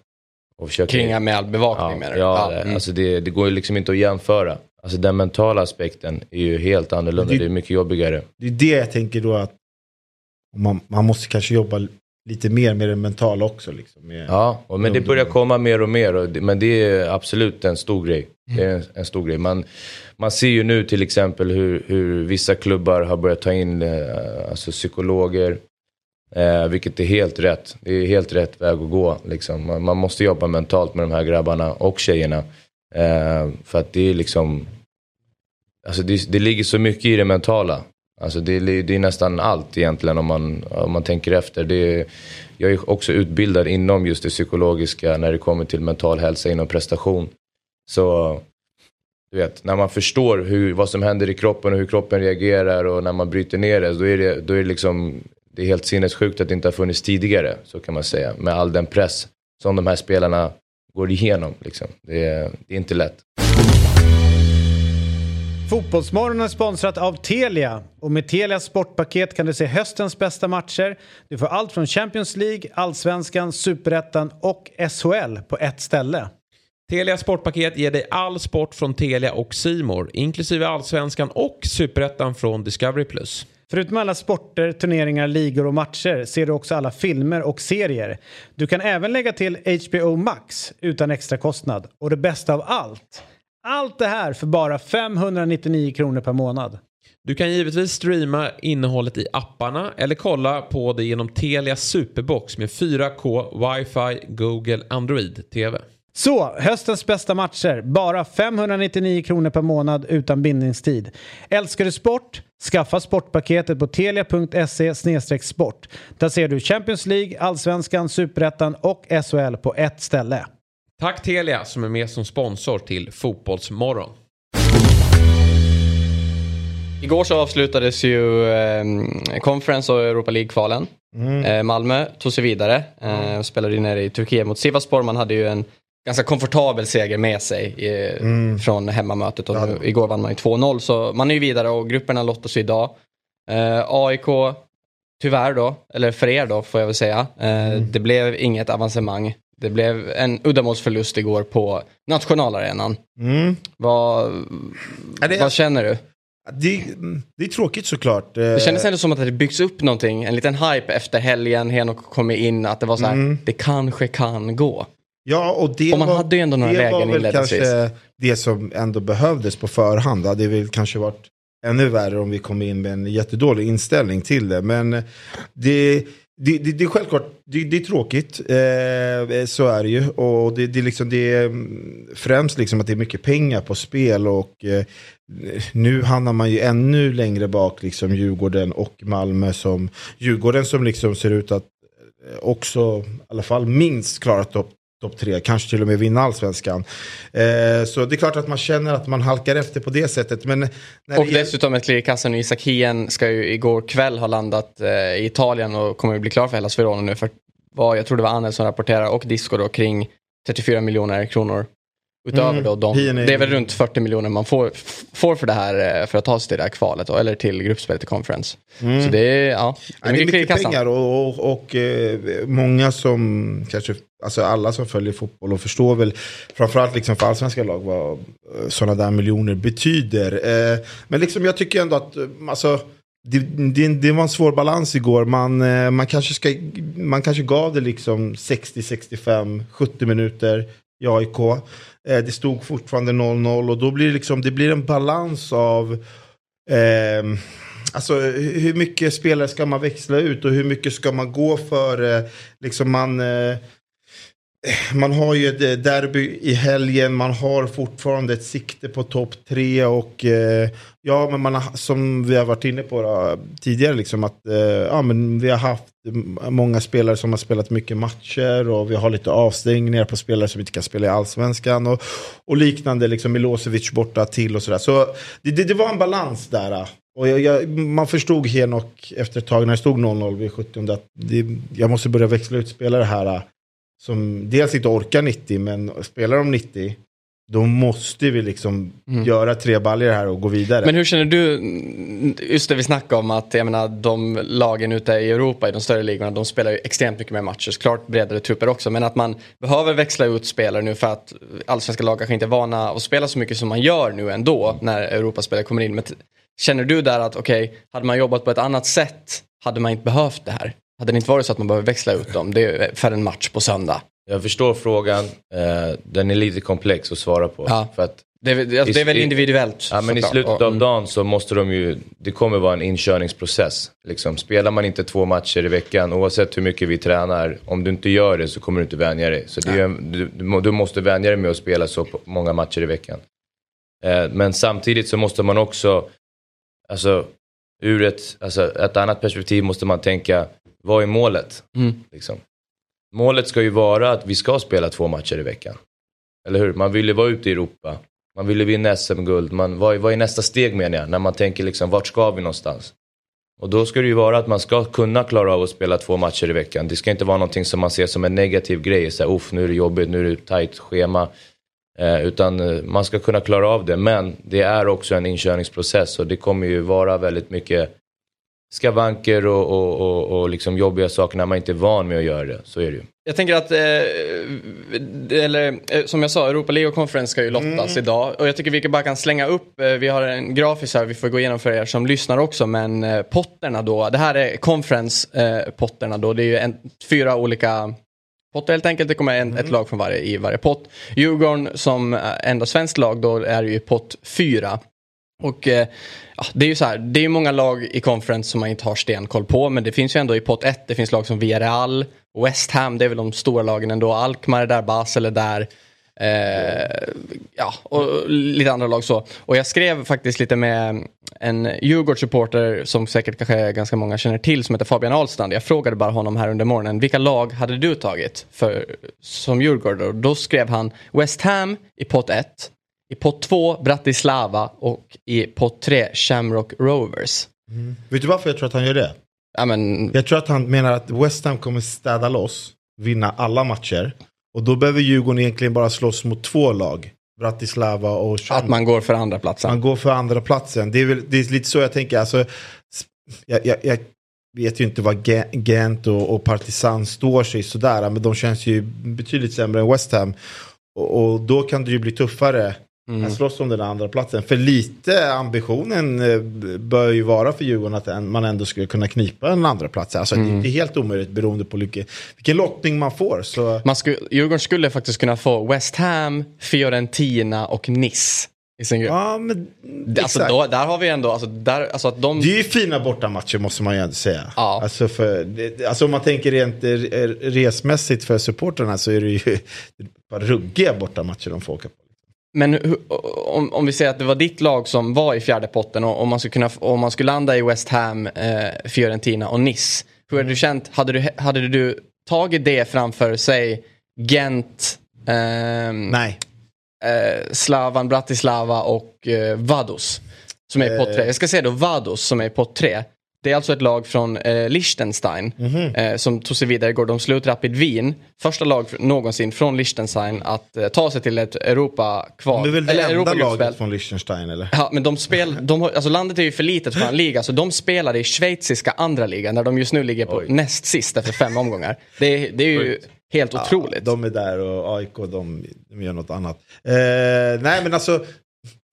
Speaker 1: Och försöka, Kringa med all bevakning
Speaker 3: ja,
Speaker 1: med det.
Speaker 3: Ja, ja. Alltså det, det går liksom inte att jämföra. Alltså den mentala aspekten är ju helt annorlunda. Det, det är mycket jobbigare.
Speaker 2: Det är det jag tänker då att man, man måste kanske jobba lite mer med det mentala också. Liksom,
Speaker 3: ja, och men det börjar komma mer och mer. Och, men det är absolut en stor grej. Det är en, en, stor grej. Man, man ser ju nu till exempel hur, hur vissa klubbar har börjat ta in eh, alltså psykologer. Eh, vilket är helt rätt. Det är helt rätt väg att gå. Liksom. Man, man måste jobba mentalt med de här grabbarna och tjejerna. Eh, för att det är liksom... Alltså det, det ligger så mycket i det mentala. Alltså det, det är nästan allt egentligen om man, om man tänker efter. Det är, jag är också utbildad inom just det psykologiska när det kommer till mental hälsa inom prestation. Så du vet, när man förstår hur, vad som händer i kroppen och hur kroppen reagerar och när man bryter ner det, då är det, då är det liksom det är helt sinnessjukt att det inte har funnits tidigare, så kan man säga. Med all den press som de här spelarna går igenom. Liksom. Det, är, det är inte lätt.
Speaker 4: Fotbollsmorgon är sponsrat av Telia och med Telias sportpaket kan du se höstens bästa matcher. Du får allt från Champions League, Allsvenskan, Superettan och SHL på ett ställe.
Speaker 5: Telia Sportpaket ger dig all sport från Telia och Simor, inklusive Allsvenskan och Superettan från Discovery+.
Speaker 4: Förutom alla sporter, turneringar, ligor och matcher ser du också alla filmer och serier. Du kan även lägga till HBO Max utan extra kostnad. Och det bästa av allt, allt det här för bara 599 kronor per månad.
Speaker 5: Du kan givetvis streama innehållet i apparna eller kolla på det genom Telia Superbox med 4K, wifi, Google, Android TV.
Speaker 4: Så, höstens bästa matcher. Bara 599 kronor per månad utan bindningstid. Älskar du sport? Skaffa sportpaketet på telia.se sport. Där ser du Champions League, Allsvenskan, Superettan och SHL på ett ställe.
Speaker 5: Tack Telia som är med som sponsor till Fotbollsmorgon.
Speaker 1: Igår så avslutades ju eh, Conference och Europa League-kvalen. Mm. Eh, Malmö tog sig vidare, eh, spelade ju nere i Turkiet mot Sivaspor. Man hade ju en ganska komfortabel seger med sig i, mm. från hemmamötet. Och nu, igår vann man ju 2-0 så man är ju vidare och grupperna lottas idag. Eh, AIK, tyvärr då, eller för er då får jag väl säga, eh, mm. det blev inget avancemang. Det blev en uddamålsförlust igår på nationalarenan. Mm. Vad, det, vad känner du?
Speaker 2: Det, det, är tråkigt såklart.
Speaker 1: Det kändes ändå som att det byggs upp någonting, en liten hype efter helgen, Henok kom in, att det var så här, mm. det kanske kan gå.
Speaker 2: Ja, och det
Speaker 1: och man
Speaker 2: var,
Speaker 1: hade ju ändå några
Speaker 2: det
Speaker 1: lägen
Speaker 2: var väl kanske det som ändå behövdes på förhand. Det hade väl kanske varit ännu värre om vi kom in med en jättedålig inställning till det. Men det, det, det, det är självklart, det, det är tråkigt. Eh, så är det ju. Och det, det, liksom, det är främst liksom att det är mycket pengar på spel. Och eh, nu hamnar man ju ännu längre bak, liksom Djurgården och Malmö. Som, Djurgården som liksom ser ut att också, i alla fall minst klarat topp topp tre, kanske till och med vinna allsvenskan. Eh, så det är klart att man känner att man halkar efter på det sättet. Men
Speaker 1: och det... dessutom ett klirr i kassan. Isak Hien ska ju igår kväll ha landat eh, i Italien och kommer att bli klar för Hellas Verona nu. För vad, jag tror det var Anel som rapporterar och Disco då kring 34 miljoner kronor. Utöver mm. då de, är... det är väl runt 40 miljoner man får, får för det här eh, för att ta sig till det här kvalet då, eller till gruppspelet i conference. Mm. Så det är, ja,
Speaker 2: det är mycket, mycket pengar och, och, och eh, många som kanske alltså alla som följer fotboll och förstår väl framförallt liksom för allsvenska lag vad eh, sådana där miljoner betyder. Eh, men liksom jag tycker ändå att eh, alltså, det, det, det, var en svår balans igår. Man, eh, man, kanske, ska, man kanske gav det liksom 60, 65, 70 minuter i AIK. Eh, det stod fortfarande 0-0 och då blir det, liksom, det blir en balans av eh, Alltså hur mycket spelare ska man växla ut och hur mycket ska man gå för? Eh, liksom man, eh, man har ju ett eh, derby i helgen, man har fortfarande ett sikte på topp tre och eh, ja, men man har, som vi har varit inne på då, tidigare, liksom att eh, ja, men vi har haft många spelare som har spelat mycket matcher och vi har lite avstängningar på spelare som inte kan spela i allsvenskan och, och liknande, liksom Milosevic borta till och sådär. Så det, det, det, var en balans där. Och jag, jag, man förstod Henok efter ett tag när det stod 0-0 vid 70 att det, jag måste börja växla ut spelare här som dels inte orkar 90, men spelar de 90, då måste vi liksom mm. göra tre baljor här och gå vidare.
Speaker 1: Men hur känner du, just det vi snackade om att jag menar, de lagen ute i Europa i de större ligorna, de spelar ju extremt mycket mer matcher, klart bredare trupper också, men att man behöver växla ut spelare nu för att allsvenska lag kanske inte är vana att spela så mycket som man gör nu ändå när Europaspelare kommer in. Men känner du där att okej, okay, hade man jobbat på ett annat sätt hade man inte behövt det här? Hade det inte varit så att man behöver växla ut dem det är för en match på söndag.
Speaker 3: Jag förstår frågan. Eh, den är lite komplex att svara på.
Speaker 1: Ja.
Speaker 3: För att,
Speaker 1: Det är, väl- alltså, det är väl
Speaker 3: I-
Speaker 1: individuellt.
Speaker 3: ja, men I slutet av
Speaker 1: mm.
Speaker 3: dagen så måste de ju, det kommer vara en inkörningsprocess. Liksom. Spelar man inte två matcher i veckan, oavsett hur mycket vi tränar, om du inte gör det så kommer du inte vänja dig. Så ju en, du, du må- du måste vänja dig med att spela så många matcher i veckan. Eh, men samtidigt så måste man också, alltså ur ett, alltså, ett annat perspektiv måste man tänka, vad är målet?
Speaker 1: Mm.
Speaker 3: Liksom. Målet ska ju vara att vi ska spela två matcher i veckan. Eller hur? Man vill ju vara ute i Europa. Man vill ju vinna SM-guld. Man, vad, är- vad är nästa steg menar jag? När man tänker liksom, vart ska vi någonstans? Och då ska det ju vara att man ska kunna klara av att spela två matcher i veckan. Det ska inte vara någonting som man ser som en negativ grej. Så här, Uff, nu är det jobbigt, nu är det tajt schema. Eh, utan eh, man ska kunna klara av det. Men det är också en inkörningsprocess och det kommer ju vara väldigt mycket skavanker och, och, och, och liksom jobbiga saker när man inte är van med att göra det. Så är det ju.
Speaker 1: Jag tänker att, eh, eller eh, som jag sa, Europa League och Conference ska ju lottas idag. Och jag tycker vi bara kan slänga upp, eh, vi har en grafis här vi får gå igenom för er som lyssnar också. Men eh, potterna då, det här är Conference-potterna då. Det är ju en, fyra olika potter helt enkelt. Det kommer en, ett lag från varje i varje pott. Djurgården som eh, enda svenskt lag då är ju pott fyra. Och eh, ja, det är ju så här, det är ju många lag i conference som man inte har stenkoll på. Men det finns ju ändå i pott 1, det finns lag som Villarreal, West Ham, det är väl de stora lagen ändå. Alkmaar är där, Basel är där. Eh, ja, och lite andra lag så. Och jag skrev faktiskt lite med en Djurgårdssupporter som säkert kanske ganska många känner till som heter Fabian Ahlstrand. Jag frågade bara honom här under morgonen, vilka lag hade du tagit för, som Djurgård? Och då skrev han West Ham i pott 1, i pott 2 Bratislava och i pott 3 Shamrock Rovers.
Speaker 2: Vet du varför jag tror att han gör det?
Speaker 1: Ja, men,
Speaker 2: Jag tror att han menar att West Ham kommer städa loss, vinna alla matcher. Och då behöver Djurgården egentligen bara slåss mot två lag. Bratislava och
Speaker 1: att
Speaker 2: Shamrock.
Speaker 1: man går för andra platsen.
Speaker 2: Man går för andra platsen. Det är, väl, det är lite så jag tänker. Alltså, jag, jag, jag vet ju inte vad Ge- Gent och, och Partizan står sig sådär. Men de känns ju betydligt sämre än West Ham. Och, och då kan det ju bli tuffare
Speaker 1: Mm.
Speaker 2: att slåss om den andra platsen. För lite ambitionen eh, bör ju vara för Djurgården att man ändå skulle kunna knipa en andra plats. Alltså det är helt omöjligt beroende på vilken, vilken lottning man får. Så
Speaker 1: Man skulle, Djurgården skulle faktiskt kunna få West Ham, Fiorentina och Nice i sin grupp.
Speaker 2: ja, men
Speaker 1: Alltså, då, där har vi ändå, alltså, där, alltså att de...
Speaker 2: Det är ju fina bortamatcher måste man ju ändå säga.
Speaker 1: Ja.
Speaker 2: Alltså, för, alltså om man tänker rent eh, resmässigt för supporterna så är det ju bara ruggiga bortamatcher de får åka på.
Speaker 1: Men om, om vi säger att det var ditt lag som var i fjärde potten och om man skulle, kunna, om man skulle landa i West Ham, eh, Fiorentina och Nice. Hur hade du känt? Hade du, hade du tagit det framför, säg, Gent, ehm,
Speaker 2: Nej.
Speaker 1: eh, Slavan Bratislava och eh, Vaduz. Som är i pott tre. Jag ska säga då Vaduz som är i pott tre. Det är alltså ett lag från eh, Liechtenstein
Speaker 2: Mhm.
Speaker 1: eh, som tog sig vidare igår. De slog ut Rapid Wien. Första lag någonsin från Liechtenstein att eh, ta sig till ett Europa-kval.
Speaker 2: De är väl det
Speaker 1: eller
Speaker 2: enda laget från Liechtenstein eller?
Speaker 1: Ja, men de spel, de alltså landet är ju för litet för en liga, så de spelar i schweiziska andra ligan där de just nu ligger på
Speaker 3: Oj.
Speaker 1: näst sist efter fem omgångar. Det, är- det är ju helt otroligt.
Speaker 2: De är där och AIK de, de gör något annat. Eh, nej men alltså,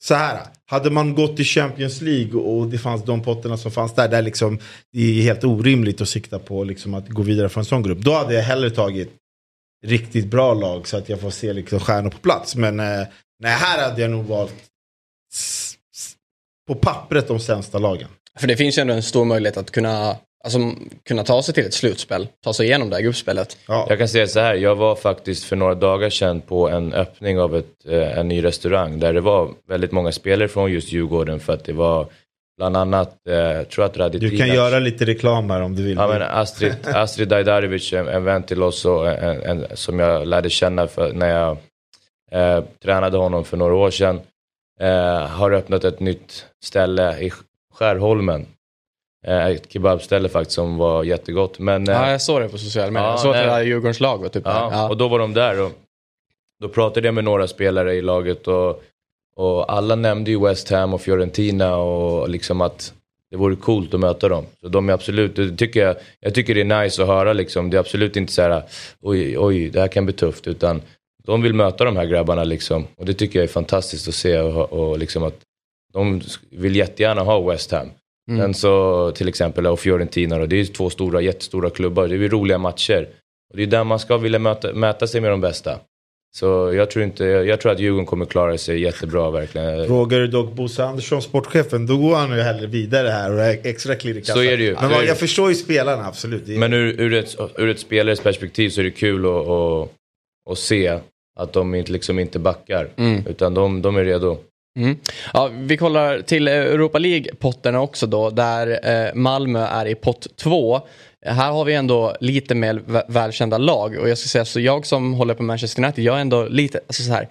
Speaker 2: så här. Hade man gått i Champions League och det fanns de potterna som fanns där, där liksom, det är helt orimligt att sikta på liksom, att gå vidare från en sån grupp. Då hade jag hellre tagit riktigt bra lag så att jag får se liksom, stjärnor på plats. Men eh, nej, här hade jag nog valt på pappret de sämsta lagen.
Speaker 1: För det finns ju ändå en stor möjlighet att kunna, alltså, kunna ta sig till ett slutspel. Ta sig igenom det här gruppspelet.
Speaker 2: Ja.
Speaker 3: Jag kan säga så här, jag var faktiskt för några dagar sedan på en öppning av ett, eh, en ny restaurang där det var väldigt många spelare från just Djurgården för att det var bland annat, eh, tror att Radetinac...
Speaker 2: Du kan göra lite reklam här om du vill.
Speaker 3: Ja, men Astrid, Astrid Dajdarevic, en, en vän till oss och en, en, som jag lärde känna för, när jag eh, tränade honom för några år sedan, eh, har öppnat ett nytt ställe i Skärholmen. Eh, ett kebabställe faktiskt som var jättegott. Men, eh,
Speaker 1: Ja, jag såg det på sociala medier.
Speaker 3: Ja,
Speaker 1: jag såg att det var Djurgårdens lag var typ.
Speaker 3: Ja,
Speaker 1: Ja.
Speaker 3: och då var de där och då pratade jag med några spelare i laget och, och alla nämnde ju West Ham och Fiorentina och liksom att det vore coolt att möta dem. Så de är absolut, det tycker jag, jag tycker det är nice att höra liksom. Det är absolut inte så här, oj, oj, det här kan bli tufft, utan de vill möta de här grabbarna liksom. Och det tycker jag är fantastiskt att se och, och liksom att de vill jättegärna ha West Ham.
Speaker 1: Mm.
Speaker 3: Sen så till exempel och Fiorentina då, det är ju två stora, jättestora klubbar. Det är ju roliga matcher. Och det är där man ska vilja möta, mäta sig med de bästa. Så jag tror, inte, jag tror att Djurgården kommer klara sig jättebra verkligen.
Speaker 2: Frågar du dock Bosse Andersson, sportchefen, då går han ju hellre vidare här och är extra klirr.
Speaker 3: Så är det ju.
Speaker 2: Men vad, jag förstår ju spelarna, absolut.
Speaker 3: Men ur, ur, ett, ur ett spelares perspektiv så är det kul att, att, att se att de inte, liksom inte backar.
Speaker 1: Mm.
Speaker 3: Utan de, de är redo.
Speaker 1: Mm. Ja, vi kollar till Europa League-potterna också då, där eh, Malmö är i pott 2. Här har vi ändå lite mer vä- välkända lag och jag ska säga så jag som håller på Manchester United, jag är ändå lite, alltså så här,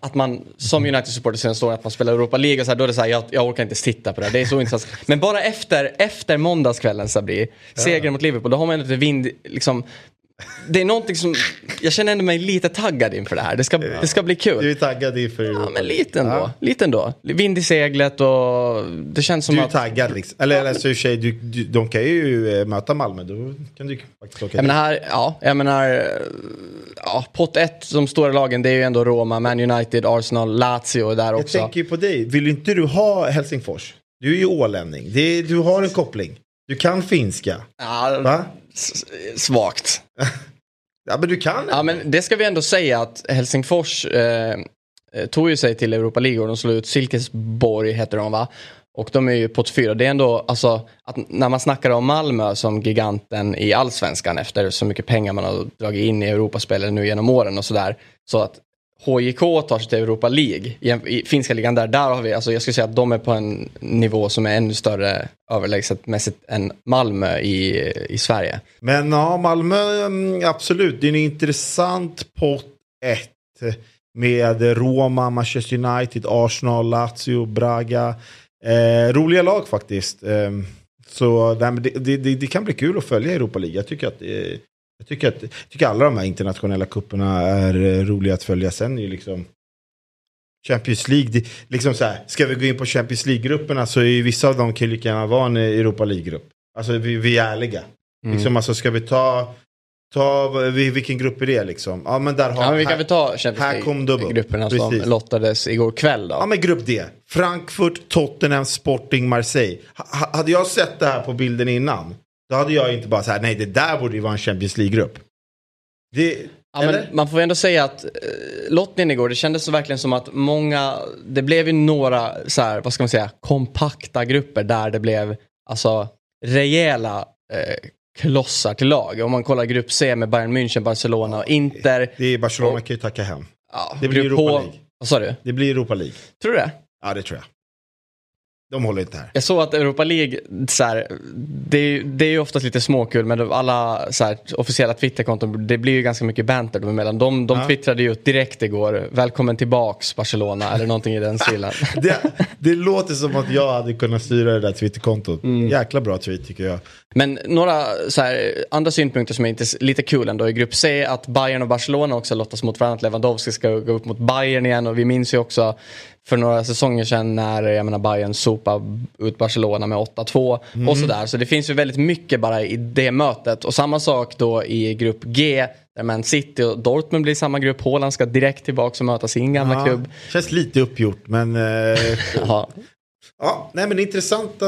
Speaker 1: att man som United-supporter senaste året att man spelar Europa League och så här, då är det så här, jag, jag orkar inte titta på det, det är så intressant. Men bara efter, efter måndagskvällen Sabri, segern mot Liverpool, då har man ändå lite vind, liksom, det är någonting som, jag känner ändå mig lite taggad inför det här, det ska, det ska bli kul.
Speaker 2: Du är taggad inför
Speaker 1: Ja,
Speaker 2: Europa.
Speaker 1: men lite ändå.
Speaker 2: Ja.
Speaker 1: Lite ändå. Vind i seglet och det känns som
Speaker 2: Du är
Speaker 1: att...
Speaker 2: taggad liksom. Eller, eller så i och för sig, du, du, de kan ju eh, möta Malmö. Då kan du faktiskt åka
Speaker 1: Jag menar, här, ja, jag menar, ja, pott ett, de stora lagen, det är ju ändå Roma, Man United, Arsenal, Lazio är där
Speaker 2: Jag
Speaker 1: också.
Speaker 2: tänker ju på dig. Vill inte du ha Helsingfors? Du är ju ålänning. Det du har en koppling. Du kan finska.
Speaker 1: Ja,
Speaker 2: Va?
Speaker 1: Svagt.
Speaker 2: Ja men du kan.
Speaker 1: Ja, men det ska vi ändå säga att Helsingfors eh, eh, tog ju sig till Europa League och de slog ut Silkeborg, heter de va? Och de är ju pott fyra. Det är ändå, alltså, att när man snackar om Malmö som giganten i allsvenskan efter så mycket pengar man har dragit in i Europaspelet nu genom åren och sådär. Så att HJK tar sig till Europa League, i, i finska ligan där, där har vi, alltså jag skulle säga att de är på en nivå som är ännu större överlägset mässigt än Malmö i, i Sverige.
Speaker 2: Men ja, Malmö, mm, absolut. Det är en intressant pott 1 med Roma, Manchester United, Arsenal, Lazio, Braga. Eh, roliga lag faktiskt. Eh, så det, det, det, det kan bli kul att följa Europa League. Jag tycker att, eh, jag tycker att jag tycker alla de här internationella kupperna är eh, roliga att följa. Sen är ju liksom Champions League, det, liksom så här, ska vi gå in på Champions League-grupperna så är ju vissa av dem kan lika gärna vara en Europa League-grupp. Alltså vi, vi är ärliga.
Speaker 1: Mm.
Speaker 2: Liksom, alltså, ska vi ta, ta vi- vilken grupp är det liksom? Ja men där har
Speaker 1: Ja, men vi kan väl ta Champions. League-grupperna som
Speaker 2: Precis.
Speaker 1: lottades igår kväll då.
Speaker 2: Ja men grupp D. Frankfurt, Tottenham, Sporting, Marseille. Ha, hade jag sett det här på bilden innan. Då hade jag inte bara så här, nej det där borde ju vara en Champions League-grupp. Det,
Speaker 1: Ja, man får ändå säga att eh, lottningen igår, det kändes så verkligen som att många, det blev ju några så här, vad ska man säga, kompakta grupper där det blev alltså rejäla eh, klossar till lag. Om man kollar grupp C med Bayern München, Barcelona och Inter.
Speaker 2: det är Barcelona kan ju tacka hem.
Speaker 1: Ja,
Speaker 2: Det blir Europa
Speaker 1: H-
Speaker 2: League.
Speaker 1: Vad sa du?
Speaker 2: Det blir Europa League.
Speaker 1: Tror du det?
Speaker 2: Ja det tror jag. De håller inte här.
Speaker 1: Jag såg att Europa League, så här, det, är, det är ju oftast lite småkul men alla så här, officiella Twitterkonton, det blir ju ganska mycket banter dem emellan. De, de
Speaker 2: Ja.
Speaker 1: twittrade ju ut direkt igår, välkommen tillbaks Barcelona eller någonting i den stilen.
Speaker 2: Det, det låter som att jag hade kunnat styra det där Twitterkontot.
Speaker 1: Mm.
Speaker 2: Jäkla bra tweet tycker jag.
Speaker 1: Men några så här, andra synpunkter som är inte, lite kul ändå i grupp C, att Bayern och Barcelona också lottas mot varandra. Att Lewandowski ska gå upp mot Bayern igen och vi minns ju också för några säsonger sedan när jag menar, Bayern sopade ut Barcelona med 8-2 och sådär. Så det finns ju väldigt mycket bara i det mötet. Och samma sak då i grupp G, där Man City och Dortmund blir i samma grupp. Haaland ska direkt tillbaka och möta sin gamla
Speaker 2: Ja,
Speaker 1: klubb.
Speaker 2: Känns lite uppgjort men... Eh,
Speaker 1: Ja.
Speaker 2: Ja, nej men intressanta,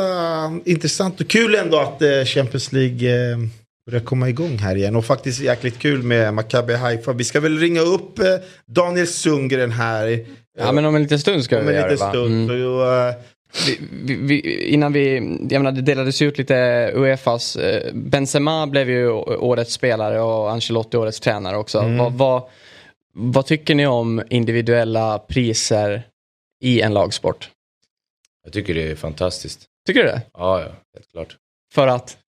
Speaker 2: intressant och kul ändå att eh, Champions League eh, börjar komma igång här igen. Och faktiskt jäkligt kul med Maccabi Haifa. Vi ska väl ringa upp eh, Daniel Sundgren här.
Speaker 1: ja, men om en liten stund ska
Speaker 2: om
Speaker 1: vi göra det va?
Speaker 2: stund.
Speaker 1: Mm.
Speaker 2: Så, eh,
Speaker 1: vi, vi, vi, innan vi, jag menar det delades ut lite Uefas, eh, Benzema blev ju årets spelare och Ancelotti årets tränare också. Vad, vad, vad tycker ni om individuella priser i en lagsport?
Speaker 3: Jag tycker det är fantastiskt.
Speaker 1: Tycker du det?
Speaker 3: Ja, ja, helt klart.
Speaker 1: För att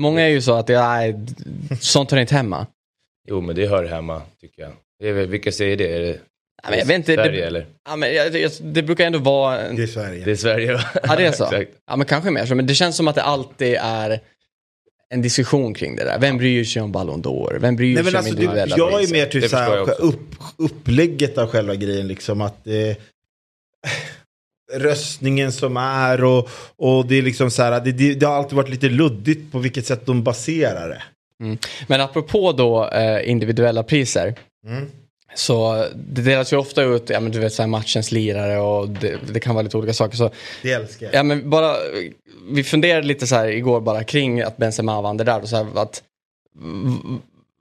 Speaker 1: många är ju så att det är, sånt hör inte hemma.
Speaker 3: Jo, men det hör hemma, tycker jag. Det är väl, vilka säger det? Är det
Speaker 1: Ja, men jag vet inte,
Speaker 3: Sverige
Speaker 1: det,
Speaker 3: eller?
Speaker 1: ja, men jag, jag, det brukar ändå vara...
Speaker 2: det är Sverige.
Speaker 3: Det är Sverige va?
Speaker 1: Ja, det är så.
Speaker 3: Exakt.
Speaker 1: Ja, men kanske mer så. Men det känns som att det alltid är en diskussion kring det där. Vem bryr sig om Ballon d'Or? Vem bryr
Speaker 2: Nej, men
Speaker 1: sig
Speaker 2: alltså,
Speaker 1: om
Speaker 2: det,
Speaker 1: individuella
Speaker 2: jag är
Speaker 1: priser?
Speaker 2: mer typ
Speaker 3: Det
Speaker 2: så här,
Speaker 3: förstår jag också.
Speaker 2: upp, upplägget av själva grejen. Liksom att eh, röstningen som är och, och det är liksom så här, det, det, det har alltid varit lite luddigt på vilket sätt de baserar det.
Speaker 1: Men apropå då eh, individuella priser.
Speaker 2: Mm.
Speaker 1: Så det delas ju ofta ut, ja men du vet så här matchens lirare och det, det kan vara lite olika saker. Så,
Speaker 2: Det älskar jag.
Speaker 1: ja men bara, vi funderade lite så här igår bara kring att Benzema vann det där. Och så här, att,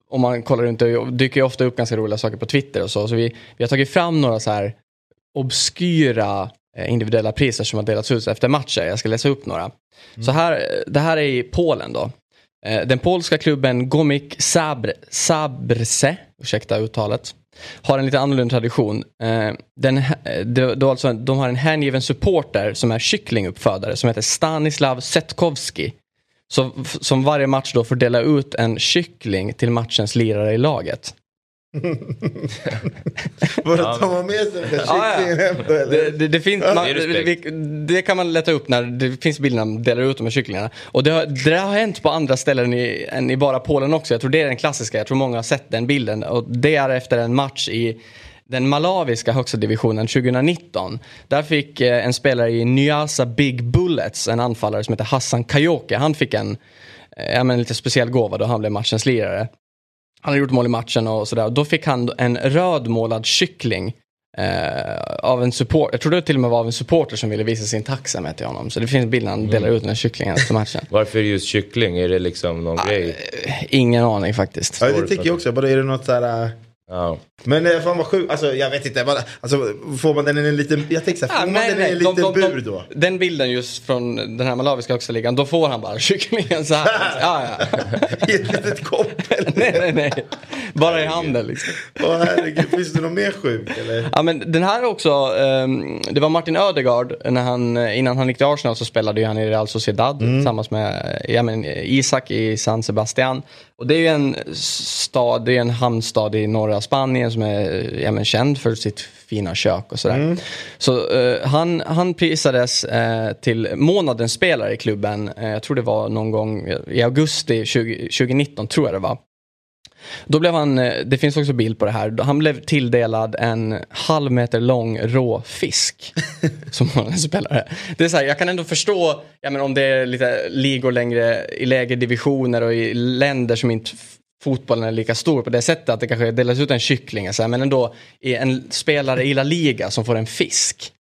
Speaker 1: om man kollar runt, det dyker ju ofta upp ganska roliga saker på Twitter och så. Så vi, vi har tagit fram några så här obskyra individuella priser som har delats ut efter matcher. Jag ska läsa upp några. Så här, det här är i Polen då. Eh, Den polska klubben Gomik Sabr, Sabrse, ursäkta uttalet, har en lite annorlunda tradition. Eh, Den, eh, det, då alltså, de har en hängiven supporter som är kycklinguppfödare som heter Stanislav Setkowski. Så, som varje match då får dela ut en kyckling till matchens lirare i laget.
Speaker 2: Vadå, tar man med sig den där
Speaker 1: Ja, ja.
Speaker 2: kycklingen hem då
Speaker 1: Det,
Speaker 2: eller?
Speaker 1: det, det, finns,
Speaker 3: det
Speaker 1: man,
Speaker 3: är
Speaker 1: det, det kan man leta upp när det finns bilder när man delar ut de här kycklingarna. Och det har, det har hänt på andra ställen i, än i bara Polen också. Jag tror det är den klassiska, jag tror många har sett den bilden. Och det är efter en match i den malawiska högsta divisionen 2019. Där fick eh, en spelare i Nyasa Big Bullets, en anfallare som heter Hassan Kayoke, han fick en eh, ja, men lite speciell gåva då han blev matchens lirare. Han hade gjort mål i matchen och sådär. Då fick han en rödmålad kyckling eh, av en support. Jag tror det till och med var av en supporter som ville visa sin tacksamhet till honom. Så det finns en bild när han delar ut den här kycklingen efter matchen.
Speaker 3: Varför just kyckling? Är det liksom någon grej?
Speaker 1: Eh, Ingen aning faktiskt.
Speaker 2: Ja, det tycker jag också. Bara är det något så här... äh,
Speaker 3: Ja.
Speaker 2: Men eh, fan vad sjukt, alltså jag vet inte, alltså, får man den i en liten, jag tänkte så här,
Speaker 1: Ah,
Speaker 2: får man den i en
Speaker 1: de-
Speaker 2: liten
Speaker 1: de- de-
Speaker 2: bur då?
Speaker 1: Den bilden just från den här malawiska högsta ligan, då får han bara kycklingen så här. Ja, ja.
Speaker 2: I ett litet kopp eller?
Speaker 1: nej, nej, nej. Bara i handen liksom.
Speaker 2: Åh herregud, finns det något mer sjukt eller?
Speaker 1: Ja men den här också, ehm, det var Martin Ödegaard, när han, innan han gick till Arsenal så spelade ju han i Real Sociedad tillsammans med ja, men, Isak i San Sebastian. Och det är ju en stad, det är en hamnstad i norra Spanien som är ja, men, känd för sitt fina kök och sådär. Så eh, han, han prisades eh, till månadens spelare i klubben, eh, jag tror det var någon gång i augusti 20, 2019 tror jag det var. Då blev han, eh, det finns också bild på det här, han blev tilldelad en halv meter lång rå fisk. som spelare. Det är så här, jag kan ändå förstå, ja, men om det är lite ligor längre, i lägre divisioner och i länder som inte fotbollen är lika stor på det sättet att det kanske delas ut en kyckling, så här, men ändå en spelare i La Liga som får en fisk.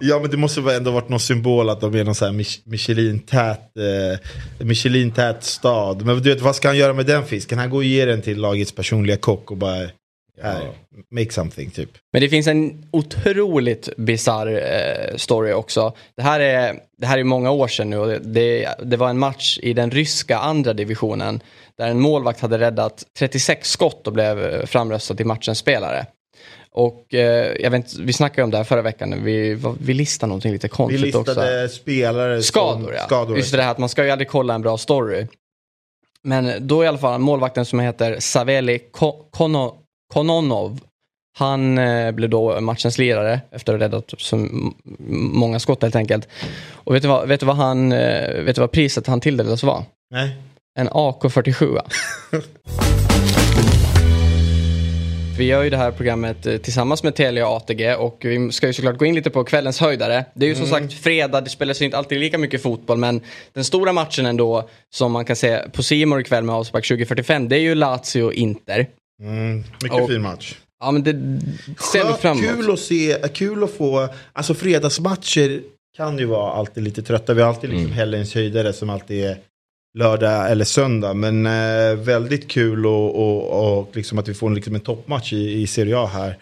Speaker 2: Ja men det måste väl ändå varit någon symbol att de är någon sån här Mich- Michelin-tät eh, Michelin-tät stad. Men du vet vad ska han göra med den fisken? Han går och ger den till lagets personliga kock och bara här, make something typ.
Speaker 1: Men det finns en otroligt bisarr eh, story också. Det här, är, det här är många år sedan nu och det, det, det var en match i den ryska andra divisionen där en målvakt hade räddat 36 skott och blev eh, framröstad till matchens spelare. Och eh, jag vet inte, vi snackade om det här förra veckan, vi, vi listade någonting lite
Speaker 2: Vi
Speaker 1: konstigt också.
Speaker 2: listade spelare
Speaker 1: Skador
Speaker 2: som,
Speaker 1: ja.
Speaker 2: skador.
Speaker 1: Just det här att man ska ju aldrig kolla en bra story. Men då i alla fall målvakten som heter Saveli Ko- Kono- Kononov. Han eh, blev då matchens lirare efter att ha räddat så många skott helt enkelt. Och vet du vad, vet du vad, han, eh, vet du vad priset han tilldelades var?
Speaker 2: Nej.
Speaker 1: En AK47. Vi gör ju det här programmet eh, tillsammans med Telia och ATG och vi ska ju såklart gå in lite på kvällens höjdare. Det är ju som sagt fredag, det spelas ju inte alltid lika mycket fotboll men den stora matchen ändå som man kan se på Simor ikväll med avspark 2045 det är ju Lazio-Inter.
Speaker 2: Mm, mycket
Speaker 1: Och-
Speaker 2: fin match.
Speaker 1: Ja men det ser vi fram emot.
Speaker 2: kul att se, kul att få, alltså fredagsmatcher kan ju vara alltid lite trötta. Vi har alltid liksom helgens höjdare som alltid är lördag eller söndag. Men eh, väldigt kul och, och, och liksom att vi får liksom en toppmatch i, i Serie A här.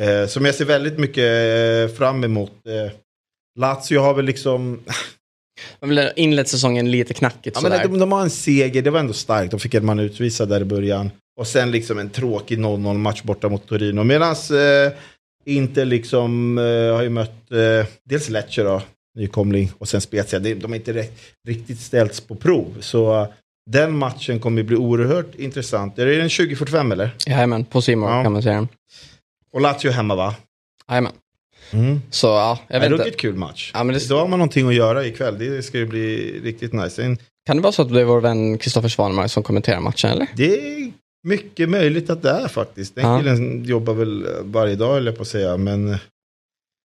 Speaker 2: Eh, som jag ser väldigt mycket eh, fram emot. Eh, Lazio har väl liksom,
Speaker 1: Man vill inlett säsongen lite knackigt
Speaker 2: ja,
Speaker 1: sådär.
Speaker 2: men de, de har en seger, det var ändå starkt. De fick en man utvisad där i början. Och sen liksom en tråkig 0-0 match borta mot Torino. Medan eh, inte liksom eh, har ju mött eh, dels Lecce då, nykomling, och sen Spezia. De, har inte riktigt ställts på prov. Så eh, den matchen kommer bli oerhört intressant. Är det den 2045 eller?
Speaker 1: Jajamän, på Simor
Speaker 2: Ja.
Speaker 1: kan man säga.
Speaker 2: Och Lazio hemma va?
Speaker 1: Jajamän.
Speaker 2: Mm.
Speaker 1: Så ja, jag
Speaker 2: En
Speaker 1: vet inte.
Speaker 2: ruggigt kul match.
Speaker 1: Ja, men det-
Speaker 2: Då har man någonting att göra ikväll. Det ska ju bli riktigt nice. En-
Speaker 1: Kan det vara så att det är vår vän Kristoffer Svanemar som kommenterar matchen eller?
Speaker 2: Det är mycket möjligt att det är faktiskt. Den
Speaker 1: Ja.
Speaker 2: killen jobbar väl varje dag eller på att säga. Men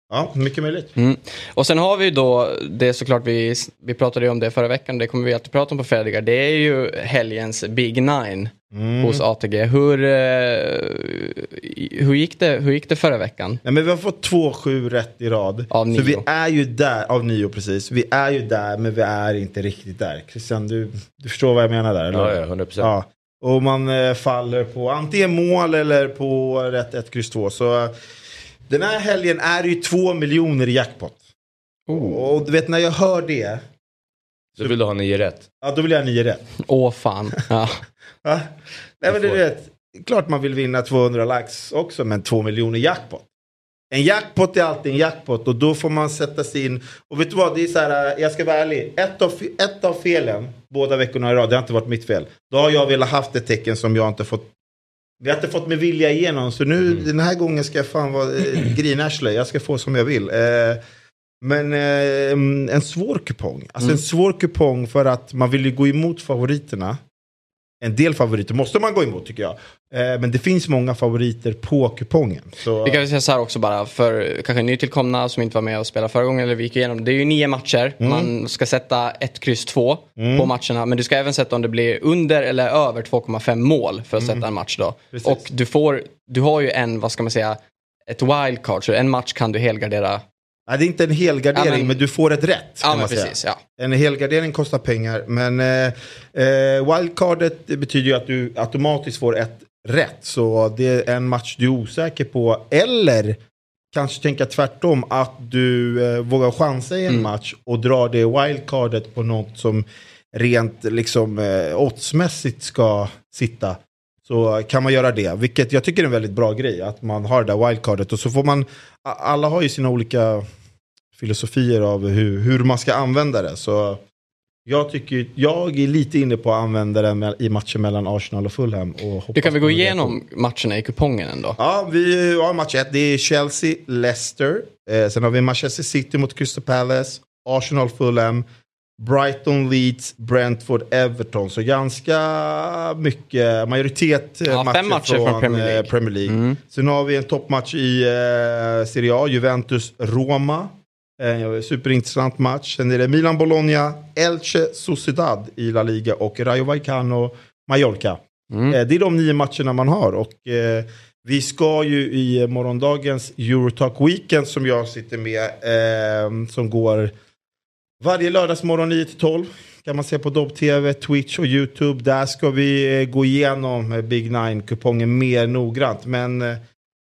Speaker 2: Ja, mycket möjligt.
Speaker 1: Mm. Och sen har vi då, det är såklart vi, vi pratade ju om det förra veckan, det kommer vi alltid prata om på fredagar, det är ju helgens Big Nine
Speaker 2: Mm.
Speaker 1: hos ATG. Hur, eh, hur, gick det, hur gick det förra veckan?
Speaker 2: Nej, men vi har fått två sju rätt i rad.
Speaker 1: Av
Speaker 2: Så
Speaker 1: nio.
Speaker 2: vi är ju där, av nio precis. Vi är ju där men vi är inte riktigt där. Christian, du, du förstår vad jag menar där? Eller?
Speaker 3: Ja, ja, 100%.
Speaker 2: Ja. Och man eh, faller på antingen mål eller på rätt 1, kryss 2. Så eh, den här helgen är det ju två miljoner i jackpot. Och du vet när jag hör det,
Speaker 3: Så vill du ha nio rätt.
Speaker 2: ja då vill jag ha nio rätt.
Speaker 1: Åh fan. Ja.
Speaker 2: Ja. Nej men du vet, klart man vill vinna 200 lax också men 2 miljoner jackpot. En jackpot är alltid en jackpot och då får man sätta sig in. Och vet du vad, det är så här, eh, jag ska vara ärlig. Ett av, ett av felen, båda veckorna i rad, det har inte varit mitt fel. Då har jag velat haft ett tecken som jag inte fått vi har inte fått med vilja igenom så nu den här gången ska jag fan vara eh, grinarsle. Jag ska få som jag vill. Eh, men eh, en svår kupong. Alltså en svår kupong för att man vill ju gå emot favoriterna. En del favoriter måste man gå emot tycker jag. Eh, men det finns många favoriter på kupongen. Så,
Speaker 1: Vi kan väl säga så här också bara för kanske nytillkomna som inte var med och spelade förra gången eller vi gick igenom. Det är ju nio matcher.
Speaker 2: Mm.
Speaker 1: Man ska sätta ett kryss två på matcherna. Men du ska även sätta om det blir under eller över 2,5 mål för att sätta en match då.
Speaker 2: Mm. Precis.
Speaker 1: Och du får, du har ju en, vad ska man säga, ett wildcard. Så en match kan du helgardera.
Speaker 2: Nej, det är inte en helgardering
Speaker 1: Ja, men-
Speaker 2: men, du får ett rätt.
Speaker 1: Ja
Speaker 2: kan
Speaker 1: men precis, ja.
Speaker 2: En helgardering kostar pengar, men eh, eh, wildcardet det betyder ju att du automatiskt får ett rätt. Så det är en match du är osäker på. Eller kanske tänka tvärtom, att du eh, vågar chansa i en match och dra det wildcardet på något som rent liksom eh, oddsmässigt ska sitta. Så kan man göra det, vilket jag tycker är en väldigt bra grej. Att man har det där wildcardet och så får man, alla har ju sina olika filosofier av hur, hur man ska använda det. Så jag, tycker, jag är lite inne på att använda det med, i matchen mellan Arsenal och Fulham. Och
Speaker 1: Du kan vi
Speaker 2: på
Speaker 1: gå
Speaker 2: en
Speaker 1: igenom matcherna i kupongen ändå?
Speaker 2: Ja, vi har match ett. Det är Chelsea, Leicester. Eh, sen har vi Manchester City mot Crystal Palace. Arsenal, Fulham. Brighton, Leeds, Brentford, Everton. Så ganska mycket, majoritet eh,
Speaker 1: Ja,
Speaker 2: matcher,
Speaker 1: matcher
Speaker 2: från,
Speaker 1: från Premier League.
Speaker 2: eh, Premier League.
Speaker 1: Mm.
Speaker 2: Sen har vi en toppmatch i eh, Serie A, Juventus-Roma. Eh, superintressant match. Sen är det Milan-Bologna, Elche, Sociedad i La Liga och Rayo Vallecano, Mallorca.
Speaker 1: Mm.
Speaker 2: Eh, det är de nio matcherna man har. Och eh, vi ska ju i morgondagens Eurotalk Weekend som jag sitter med, som går varje lördagsmorgon 9-12. Kan man se på Dobb TV, Twitch och YouTube. Där ska vi eh, gå igenom eh, Big Nine-kupongen mer noggrant. Men eh,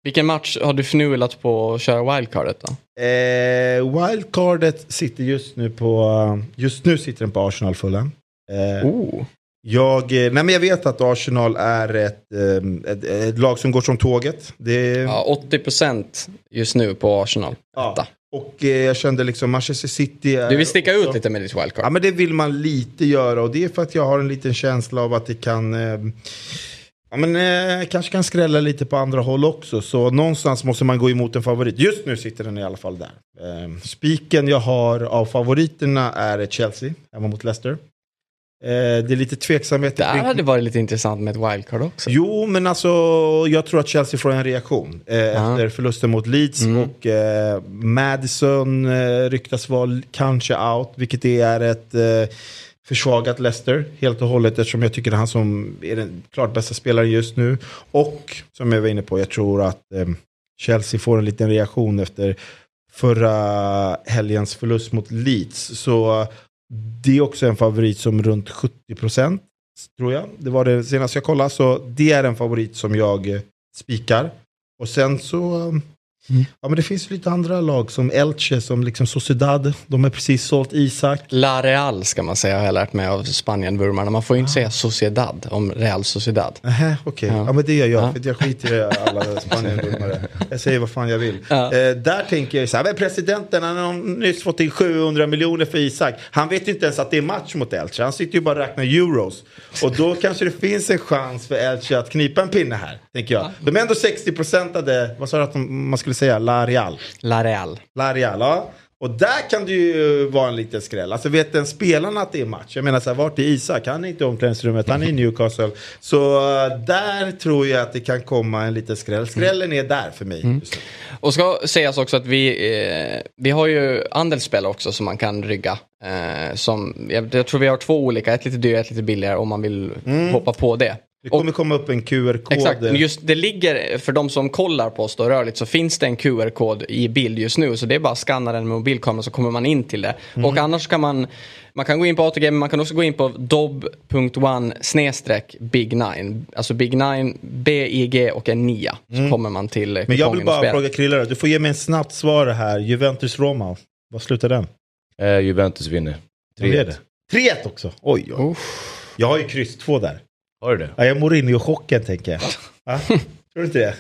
Speaker 1: Vilken match har du fnulat på att köra wildcardet då?
Speaker 2: Eh, wildcardet sitter just nu på, just nu sitter den på Arsenal Fulham. Eh,
Speaker 1: Oh.
Speaker 2: jag, nej men jag vet att Arsenal är ett, ett, ett lag som går som tåget. Det,
Speaker 1: Ja, 80% just nu på Arsenal.
Speaker 2: ja. Och eh, jag kände liksom Manchester City. Är
Speaker 1: Du vill sticka
Speaker 2: också-
Speaker 1: ut lite med ditt wildcard?
Speaker 2: Ja men det vill man lite göra och det är för att jag har en liten känsla av att det kan eh, Ja men eh, kanske kan skrälla lite på andra håll också. Så någonstans måste man gå emot en favorit. Just nu sitter den i alla fall där. Eh, spiken jag har av favoriterna är Chelsea, hemma mot Leicester. Eh, det är lite tveksamhet.
Speaker 1: Det
Speaker 2: kring-
Speaker 1: hade varit lite intressant med ett wildcard också.
Speaker 2: Jo, men alltså jag tror att Chelsea får en reaktion eh,
Speaker 1: Ja.
Speaker 2: efter förlusten mot Leeds.
Speaker 1: Mm.
Speaker 2: Och eh, Madison eh, ryktas vara kanske out, vilket är ett eh, försvagat Leicester helt och hållet eftersom jag tycker det är han som är den klart bästa spelaren just nu. Och som jag var inne på, jag tror att eh, Chelsea får en liten reaktion efter förra helgens förlust mot Leeds. Så det är också en favorit som runt 70 procent tror jag. Det var det senaste jag kollade. Så det är en favorit som jag eh, spikar. Och sen så...
Speaker 1: Mm.
Speaker 2: Ja men det finns lite andra lag som Elche, som liksom Sociedad. De har precis sålt Isak.
Speaker 1: La Real ska man säga har jag lärt mig av Spanien-vurmarna. Man får ju
Speaker 2: Ah.
Speaker 1: inte säga Sociedad om Real Sociedad.
Speaker 2: Nähä, okej.
Speaker 1: Ja.
Speaker 2: Ja. men det gör jag.
Speaker 1: Ja.
Speaker 2: För jag skiter i alla Spanien-vurmare. Jag säger vad fan jag vill.
Speaker 1: Ja.
Speaker 2: Eh, där tänker jag så här, presidenten han har nyss fått in 700 miljoner för Isak. Han vet ju inte ens att det är match mot Elche. Han sitter ju bara och räknar euros. Och då kanske det finns en chans för Elche att knipa en pinne här. Tänker jag. De är ändå 60 procentade, vad sa du att de, man skulle säga, La Real.
Speaker 1: La Real.
Speaker 2: La Real, ja. Och där kan det ju vara en liten skräll. Alltså vet den spelaren att det är match? Jag menar så här, vart är Isak? Han är inte i omklädningsrummet, han är i Newcastle. Så uh, där tror jag att det kan komma en liten skräll. Skrällen är där för mig. nu.
Speaker 1: Och ska sägas också att vi, eh, vi har ju andelsspel också som man kan rygga. Eh, som, jag, jag tror vi har två olika, ett lite dyrare, ett lite billigare om man vill hoppa på det.
Speaker 2: Det kommer komma upp en QR-kod.
Speaker 1: Exakt, men just det ligger, för de som kollar på oss då rörligt så finns det en QR-kod i bild just nu. Så det är bara att scanna den med mobilkameran så kommer man in till det. Och annars kan man, man kan gå in på ATG men man kan också gå in på dob.one snedstreck big nine. Alltså big nine, B-I-G och en nia. Så kommer man till eh,
Speaker 2: Men jag vill
Speaker 1: och
Speaker 2: bara fråga Krillare, du får ge mig en snabbt svar här. Juventus-Roma, vad slutar den?
Speaker 3: Eh, Juventus vinner.
Speaker 2: Vad är det? 3-1 också? Oj, oj. Jag har ju kryss 2 där.
Speaker 3: Har du det?
Speaker 2: Ja, jag mår in i chocken tänker jag. Ja, tror du inte det?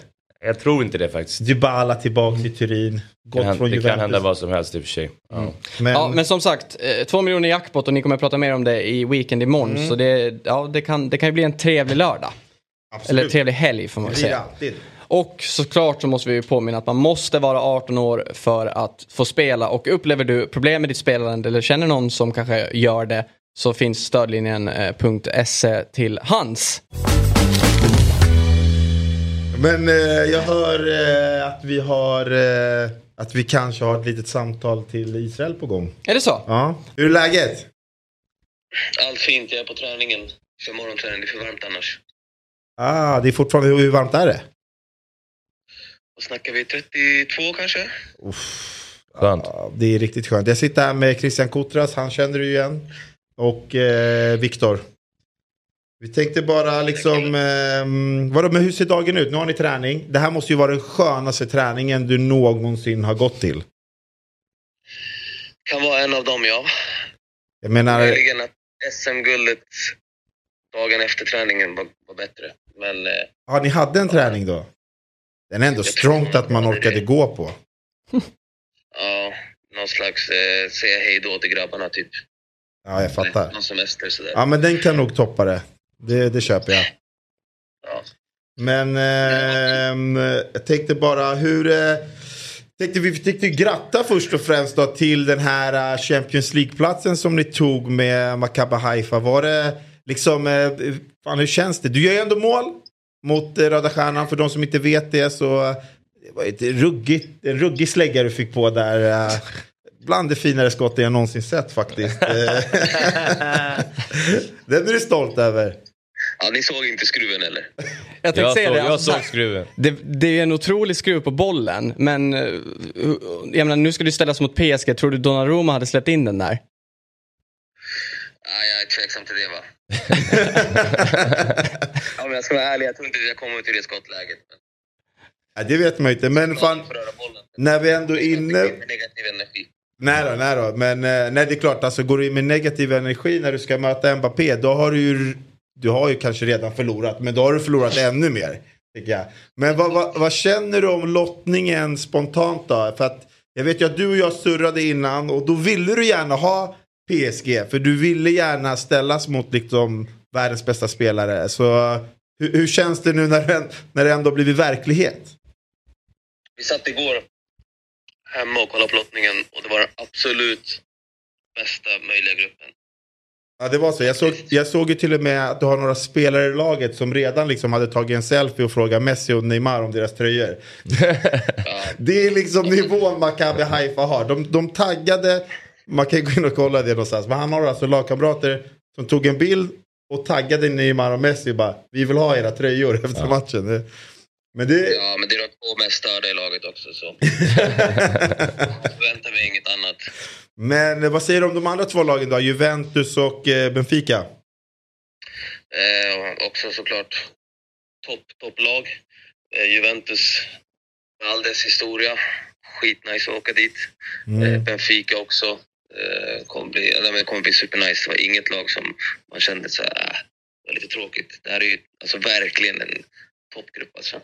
Speaker 3: Jag tror inte det faktiskt.
Speaker 2: Dybala tillbaks i Turin.
Speaker 3: Det
Speaker 2: Gått
Speaker 3: kan,
Speaker 2: från
Speaker 3: det
Speaker 2: Juventus.
Speaker 3: kan hända vad som helst i och för sig. Ja.
Speaker 2: Men,
Speaker 1: Ja, men som sagt, eh, två miljoner jackpot och ni kommer att prata mer om det i Weekend imorgon.
Speaker 2: Mm.
Speaker 1: Så det, ja, det, kan, det kan ju bli en trevlig lördag.
Speaker 2: absolut.
Speaker 1: Eller trevlig helg får man
Speaker 2: Det
Speaker 1: väl
Speaker 2: det
Speaker 1: säga.
Speaker 2: alltid.
Speaker 1: Och såklart så måste vi ju påminna att man måste vara 18 år för att få spela. Och upplever du problem med ditt spelande eller känner någon som kanske gör det så finns stödlinjen.se till hands.
Speaker 2: Men eh, jag hör eh, att vi har eh, att vi kanske har ett litet samtal till Israel på gång.
Speaker 1: Är det så?
Speaker 2: Ja. Hur är läget?
Speaker 6: Allt fint, jag är på träningen. För morgonträning, det är för varmt annars.
Speaker 2: Ah, det är fortfarande, hur varmt är det?
Speaker 6: Vad snackar vi? 32 kanske?
Speaker 3: Skönt.
Speaker 2: Ja, det är riktigt skönt. Jag sitter här med Christian Kotras, han känner du igen. Och eh, Viktor. Vi tänkte bara liksom, eh, vadå, men hur ser dagen ut? Nu har ni träning. Det här måste ju vara den skönaste träningen du någonsin har gått till.
Speaker 6: Kan vara en av dem, ja.
Speaker 2: Jag menar,
Speaker 6: Möjligen att SM-guldet dagen efter träningen var, var bättre. Men eh,
Speaker 2: ja, ni hade en träning då? Den är ändå strångt att man orkade gå på.
Speaker 6: ja, någon slags eh, säga hej då till grabbarna typ.
Speaker 2: Ja, jag fattar.
Speaker 6: Någon semester sådär.
Speaker 2: Ja, men den kan nog toppa det. Det, det köper jag.
Speaker 6: Ja.
Speaker 2: Men ehm, jag tänkte bara hur... Eh, tänkte vi tänkte gratta först och främst då till den här eh, Champions League-platsen som ni tog med Maccabi Haifa. Var det liksom... Eh, fan, hur känns det? Du gör ju ändå mål mot eh, Röda Stjärnan. För de som inte vet det så... eh, Det var ett ruggigt, en ruggig slägga du fick på där. Bland det finare skotten jag någonsin sett faktiskt. Den är du stolt över.
Speaker 6: ja, ni såg inte skruven eller?
Speaker 1: Jag
Speaker 3: Jag,
Speaker 1: säga
Speaker 3: såg,
Speaker 1: det.
Speaker 3: jag
Speaker 1: alltså,
Speaker 3: såg skruven.
Speaker 1: det, det är en otrolig skruv på bollen. Men eh, jag menar, nu ska du ställas mot PSG. Tror du Donnarumma hade släppt in den där?
Speaker 6: Ja, jag är tveksam till det va. ja, men jag ska vara ärlig, jag tror inte jag kommer till det skottläget. Men
Speaker 2: Ja, det vet man inte. Men fan, när vi ändå är inne...
Speaker 6: Med negativ energi.
Speaker 2: Nej då, nej då. Men eh, nej, det är klart, alltså, går du in med negativ energi när du ska möta Mbappé, då har du ju... Du har ju kanske redan förlorat, men då har du förlorat ännu mer. Tycker jag. Men vad, vad, vad känner du om lottningen spontant då? För att jag vet ju att du och jag surrade innan och då ville du gärna ha PSG. För du ville gärna ställas mot liksom världens bästa spelare. Så hur, hur känns det nu när det, när det ändå blivit verklighet?
Speaker 6: Vi satt igår hemma och kollade på lottningen och det var den absolut bästa möjliga gruppen.
Speaker 2: Ja det var så. Jag såg, jag såg ju till och med att du har några spelare i laget som redan liksom hade tagit en selfie och frågat Messi och Neymar om deras tröjor. det är liksom nivån Maccabi Haifa har. De, de taggade, man kan ju gå in och kolla det någonstans, men han har alltså lagkamrater som tog en bild och taggade Neymar och Messi och bara vi vill ha era tröjor efter matchen. Men det,
Speaker 6: Ja, men det är de två mest störda i laget också så. Förväntar mig inget annat.
Speaker 2: men vad säger du om de andra två lagen då? Juventus och eh, Benfica?
Speaker 6: Eh, också såklart topp, topplag. Eh, Juventus med all dess historia. Skitnice att åka dit. Eh, Benfica också. Eh, kommer bli, men det kommer bli supernice. Det var inget lag som man kände så här, äh, det var lite tråkigt. Det här är ju alltså verkligen en toppgrupp alltså.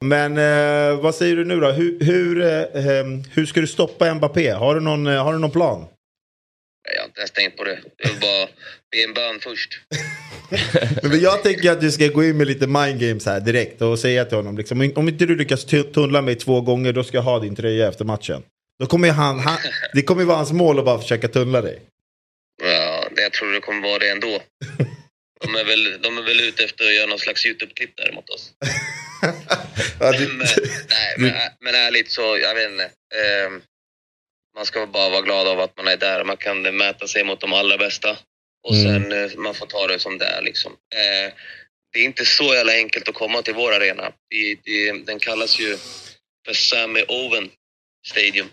Speaker 2: Men eh, vad säger du nu då? Hur, hur, eh, hur ska du stoppa Mbappé? Har du någon, eh, har du någon plan?
Speaker 6: Jag har inte ens tänkt på det. Jag vill bara be en bön först.
Speaker 2: Men jag tänker att du ska gå in med lite mind games här direkt och säga till honom liksom, om inte du lyckas tu- tunnla mig två gånger då ska jag ha din tröja efter matchen. Då kommer han, han, det kommer vara hans mål att bara försöka tunnla dig.
Speaker 6: Ja, det, jag tror det kommer vara det ändå. De är väl, de är väl ute efter att göra någon slags YouTube-klipp där mot oss.
Speaker 2: ja,
Speaker 6: Men, nej, men, men ärligt så, jag vet inte. Eh, man ska bara vara glad av att man är där. Man kan mäta sig mot de allra bästa. Och
Speaker 2: Mm.
Speaker 6: sen eh, man får ta det som det är liksom. Eh, det är inte så jävla enkelt att komma till vår arena. Det, det, den kallas ju för Sammy Owen Stadium.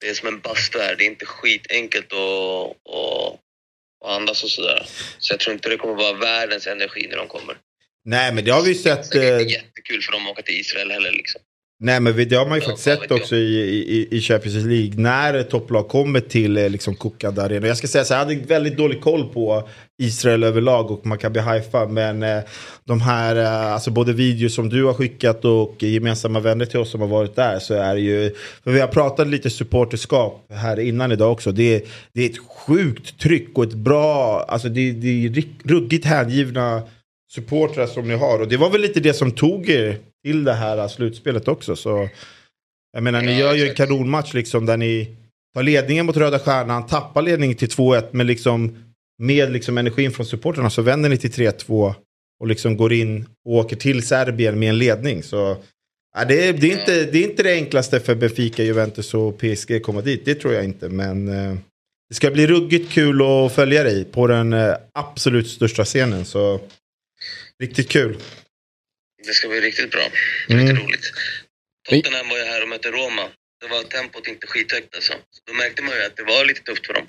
Speaker 6: Det är som en bastu här. Det är inte skitenkelt att, att, att andas och sådär. Så jag tror inte det kommer vara världens energi när de kommer.
Speaker 2: Nej, men det har vi ju sett.
Speaker 6: Det är
Speaker 2: eh,
Speaker 6: inte jättekul för dem att åka till Israel heller liksom.
Speaker 2: Nej men det har man ju
Speaker 6: Ja,
Speaker 2: faktiskt sett också i, i, i Champions League när topplag kommer till eh, liksom kokande arenor. Jag ska säga så här, jag hade väldigt dålig koll på Israel överlag och Maccabi Haifa. Men eh, de här, eh, alltså både videos som du har skickat och gemensamma vänner till oss som har varit där så är det ju, för vi har pratat lite supporterskap här innan idag också. Det är, det är ett sjukt tryck och ett bra, alltså det, det är ruggigt hängivna supportrar som ni har. Och det var väl lite det som tog er till det här slutspelet också. Så jag menar, ni gör ju en kanonmatch liksom där ni tar ledningen mot Röda Stjärnan, tappar ledningen till 2-1, men liksom med liksom energin från supporterna så vänder ni till 3-2 och liksom går in och åker till Serbien med en ledning. Så ja, det, är, det, är inte, det är inte det enklaste för Benfica, Juventus och PSG att komma dit. Det tror jag inte, men eh, det ska bli ruggigt kul att följa dig på den eh, absolut största scenen. Så riktigt kul.
Speaker 6: Det ska bli riktigt bra.
Speaker 2: Mm.
Speaker 6: Riktigt roligt. Tottenham var ju här och mötte Roma. Det var tempot inte skithögt alltså. Då märkte man ju att det var lite tufft för dem.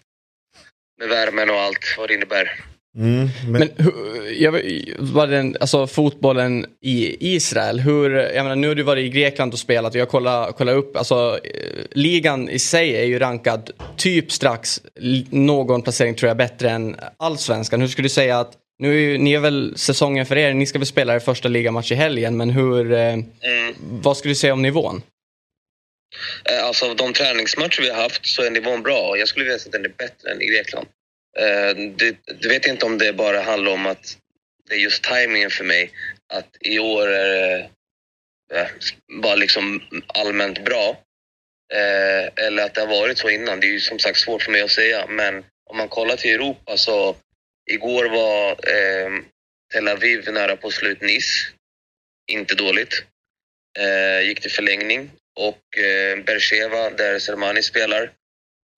Speaker 6: Med värmen och allt vad det innebär.
Speaker 2: Mm, men,
Speaker 1: Men hur, jag, var den, alltså fotbollen i Israel, hur, jag menar, nu har du varit i Grekland och spelat och jag kollar, kollar upp, alltså eh, ligan i sig är ju rankad typ strax någon placering tror jag bättre än allsvenskan. Hur skulle du säga att, nu är ju, ni är väl säsongen för er, ni ska väl spela er första ligamatch i helgen, men hur, eh,
Speaker 6: Mm.
Speaker 1: vad skulle du säga om nivån?
Speaker 6: Eh, Alltså av de träningsmatcher vi har haft så är nivån bra. Jag skulle vilja säga att den är bättre än i Grekland. Det, det vet inte om det bara handlar om att det är just tajmingen för mig. Att i år är det bara liksom allmänt bra. Eller att det har varit så innan. Det är ju som sagt svårt för mig att säga. Men om man kollar till Europa så igår var eh, Tel Aviv nära på slut Nice. Inte dåligt. Eh, gick till förlängning och eh, Bercheva, där Sermani spelar,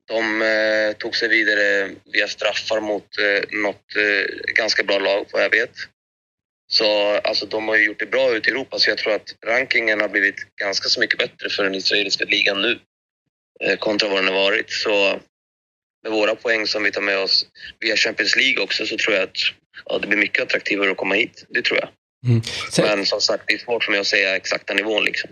Speaker 6: de eh, tog sig vidare via straffar mot eh, något eh, ganska bra lag, vad jag vet. Så alltså, de har ju gjort det bra ute i Europa, så jag tror att rankingen har blivit ganska så mycket bättre för den israeliska ligan nu eh, kontra vad den har varit. Så med våra poäng som vi tar med oss via Champions League också så tror jag att ja, det blir mycket attraktivare att komma hit. Det tror jag.
Speaker 1: Sen,
Speaker 6: Men som sagt, det är svårt för mig att säga exakta nivån liksom.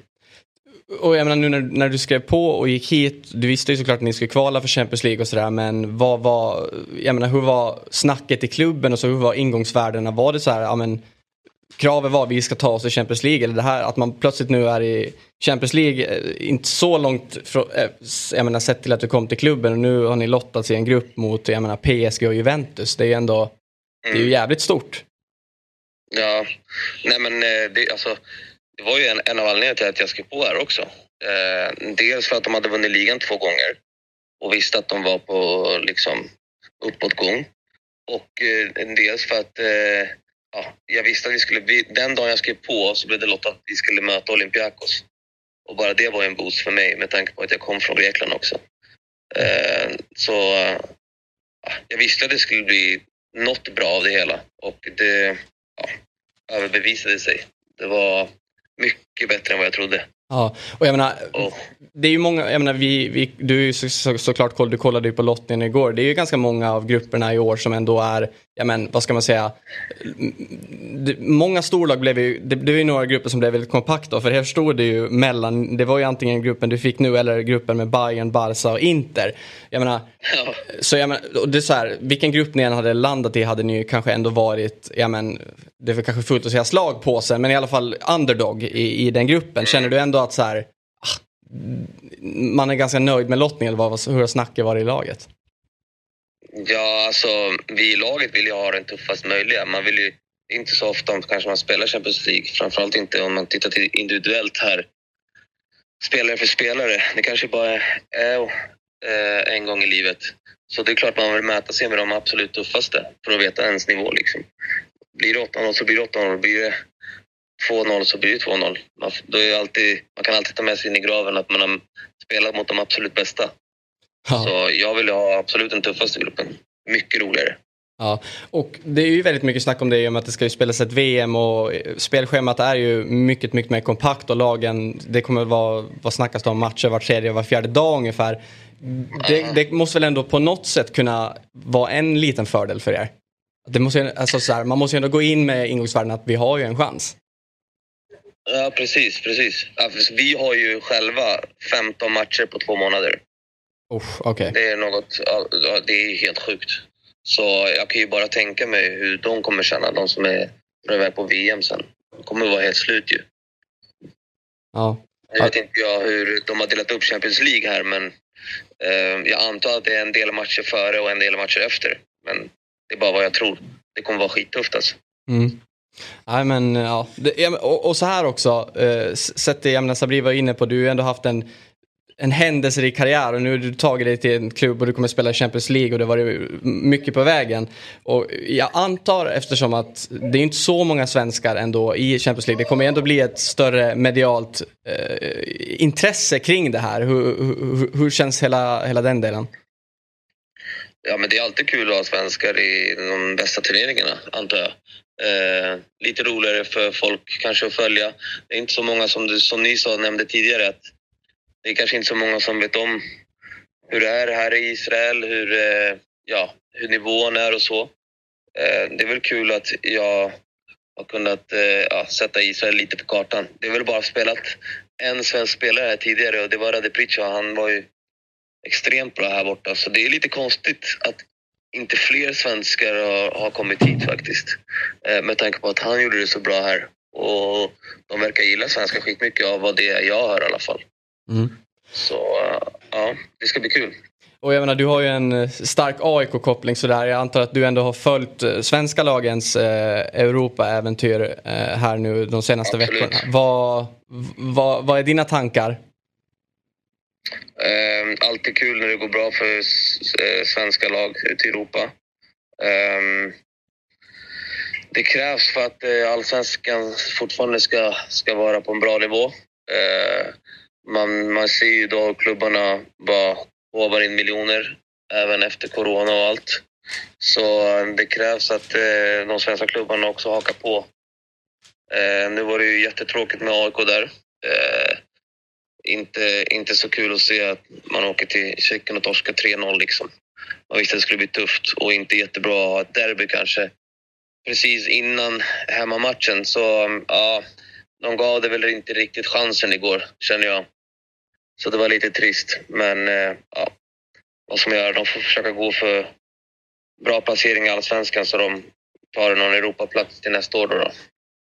Speaker 1: Och jag menar nu när, när du skrev på och gick hit, du visste ju såklart att ni skulle kvala för Champions League och sådär men vad var, jag menar hur var snacket i klubben och så hur var ingångsvärdena? Var det så här, ja men kravet var vi ska ta oss till Champions League eller det här att man plötsligt nu är i Champions League, eh, inte så långt från, eh, jag menar sett till att du kom till klubben och nu har ni lottats i en grupp mot, jag menar PSG och Juventus. Det är ju ändå, det är ju jävligt stort.
Speaker 6: Ja, nej men eh, det, alltså, det var ju en, en av anledningarna till att jag skrev på här också. Eh, dels för att de hade vunnit ligan två gånger och visste att de var på liksom, uppåtgång. Och eh, dels för att eh, ja, jag visste att vi skulle, vi, den dagen jag skrev på så blev det lottat att vi skulle möta Olympiakos. Och bara det var en boost för mig med tanke på att jag kom från Grekland också. Eh, så ja, jag visste att det skulle bli något bra av det hela och det ja, överbevisade sig. Det var mycket bättre än vad jag trodde.
Speaker 1: Ja, och jag menar,
Speaker 6: Och,
Speaker 1: det är ju många, jag menar vi, vi du är ju så, så, såklart du kollade ju på lottningen igår. Det är ju ganska många av grupperna i år som ändå är, ja men vad ska man säga, många storlag blev ju, det, var ju några grupper som blev väldigt kompakta för här stod det ju mellan, det var ju antingen gruppen du fick nu eller gruppen med Bayern, Barca och Inter. Jag menar,
Speaker 6: ja,
Speaker 1: så jag menar, och det är så här, vilken grupp ni än hade landat i hade ni ju kanske ändå varit, ja men, det är väl kanske fullt att säga slag på sig, men i alla fall underdog i, i den gruppen. Känner du ändå att så här, ah, man är ganska nöjd med lottningen, eller vad, hur snacket varit i laget?
Speaker 6: Ja, alltså vi i laget vill ju ha den tuffast möjliga. Man vill ju inte så ofta om kanske man spelar Champions League, framförallt inte om man tittar till individuellt här. spelare för spelare. Det kanske bara är eh, en gång i livet. Så det är klart man vill mäta sig med de absolut tuffaste för att veta ens nivå. Liksom. Blir det 8-0 så blir det 8-0. Blir det 2-0 så blir det 2-0. Man, då är alltid, man kan alltid ta med sig in i graven att man har spelat mot de absolut bästa.
Speaker 1: Ja.
Speaker 6: Så jag vill ha absolut den tuffaste gruppen. Mycket roligare.
Speaker 1: Ja, och det är ju väldigt mycket snack om det i och med att det ska ju spelas ett VM och eh, spelschemat är ju mycket, mycket mer kompakt och lagen, det kommer vara, vad snackas det om, matcher var tredje och var fjärde dag ungefär. Det, det måste väl ändå på något sätt kunna vara en liten fördel för er? Det måste, alltså så här, man måste ju ändå gå in med ingångsvärden att vi har ju en chans.
Speaker 6: Ja, precis, precis. Vi har ju själva 15 matcher på två månader.
Speaker 1: Usch, Okej.
Speaker 6: Det är något, det är helt sjukt. Så jag kan ju bara tänka mig hur de kommer känna, de som är på väg på VM sen. De kommer vara helt slut ju.
Speaker 1: Ja.
Speaker 6: Nu vet inte jag hur de har delat upp Champions League här, men eh, jag antar att det är en del matcher före och en del matcher efter. Men det är bara vad jag tror. Det kommer vara skittufft alltså.
Speaker 1: Mm. Nej men ja, det, och, och så här också, eh, sett det Sabri var inne på, du har ju ändå haft en, en händelserik karriär och nu har du tagit dig till en klubb och du kommer spela i Champions League och det har varit mycket på vägen. Och jag antar eftersom att det är inte så många svenskar ändå i Champions League, det kommer ändå bli ett större medialt eh, intresse kring det här. Hur, hur, hur känns hela, hela den delen?
Speaker 6: Ja, men det är alltid kul att ha svenskar i de bästa turneringarna, antar jag. Eh, lite roligare för folk kanske att följa. Det är inte så många som, du, som ni sa, nämnde tidigare att det är kanske inte så många som vet om hur det är här i Israel, hur, eh, ja, hur nivån är och så. Eh, det är väl kul att jag har kunnat eh, ja, sätta Israel lite på kartan. Det är väl bara spelat en svensk spelare här tidigare och det var Rade Pritcha. Han var ju extremt bra här borta. Så det är lite konstigt att inte fler svenskar har, har kommit hit faktiskt. Med tanke på att han gjorde det så bra här. Och de verkar gilla svenska skitmycket av vad det är jag hör i alla fall.
Speaker 1: Mm.
Speaker 6: Så eh, ja, det ska bli kul.
Speaker 1: Och jag menar, du har ju en eh, stark AIK-koppling sådär. Jag antar att du ändå har följt eh, svenska lagens eh, Europa-äventyr eh, här nu de senaste
Speaker 6: Absolut.
Speaker 1: veckorna. Vad, vad, vad är dina tankar?
Speaker 6: Eh, alltid kul när det går bra för eh, svenska lag ute i Europa. Ehm, det krävs för att eh, allsvenskan fortfarande ska, ska vara på en bra nivå. Eh, man, man ser ju då klubbarna bara håvar in miljoner även efter corona och allt. Så eh, det krävs att eh, de svenska klubbarna också hakar på. Eh, nu var det ju jättetråkigt med AIK där. Eh, inte, inte så kul att se att man åker till Tjeckien och torskar 3-0 liksom. Man visste att det skulle bli tufft och inte jättebra att ha ett derby kanske precis innan hemmamatchen. Så ja, de gav det väl inte riktigt chansen igår, känner jag. Så det var lite trist. Men eh, ja, vad som gör, de får försöka gå för bra placering i Allsvenskan så de tar någon Europaplats till nästa år. Då, då.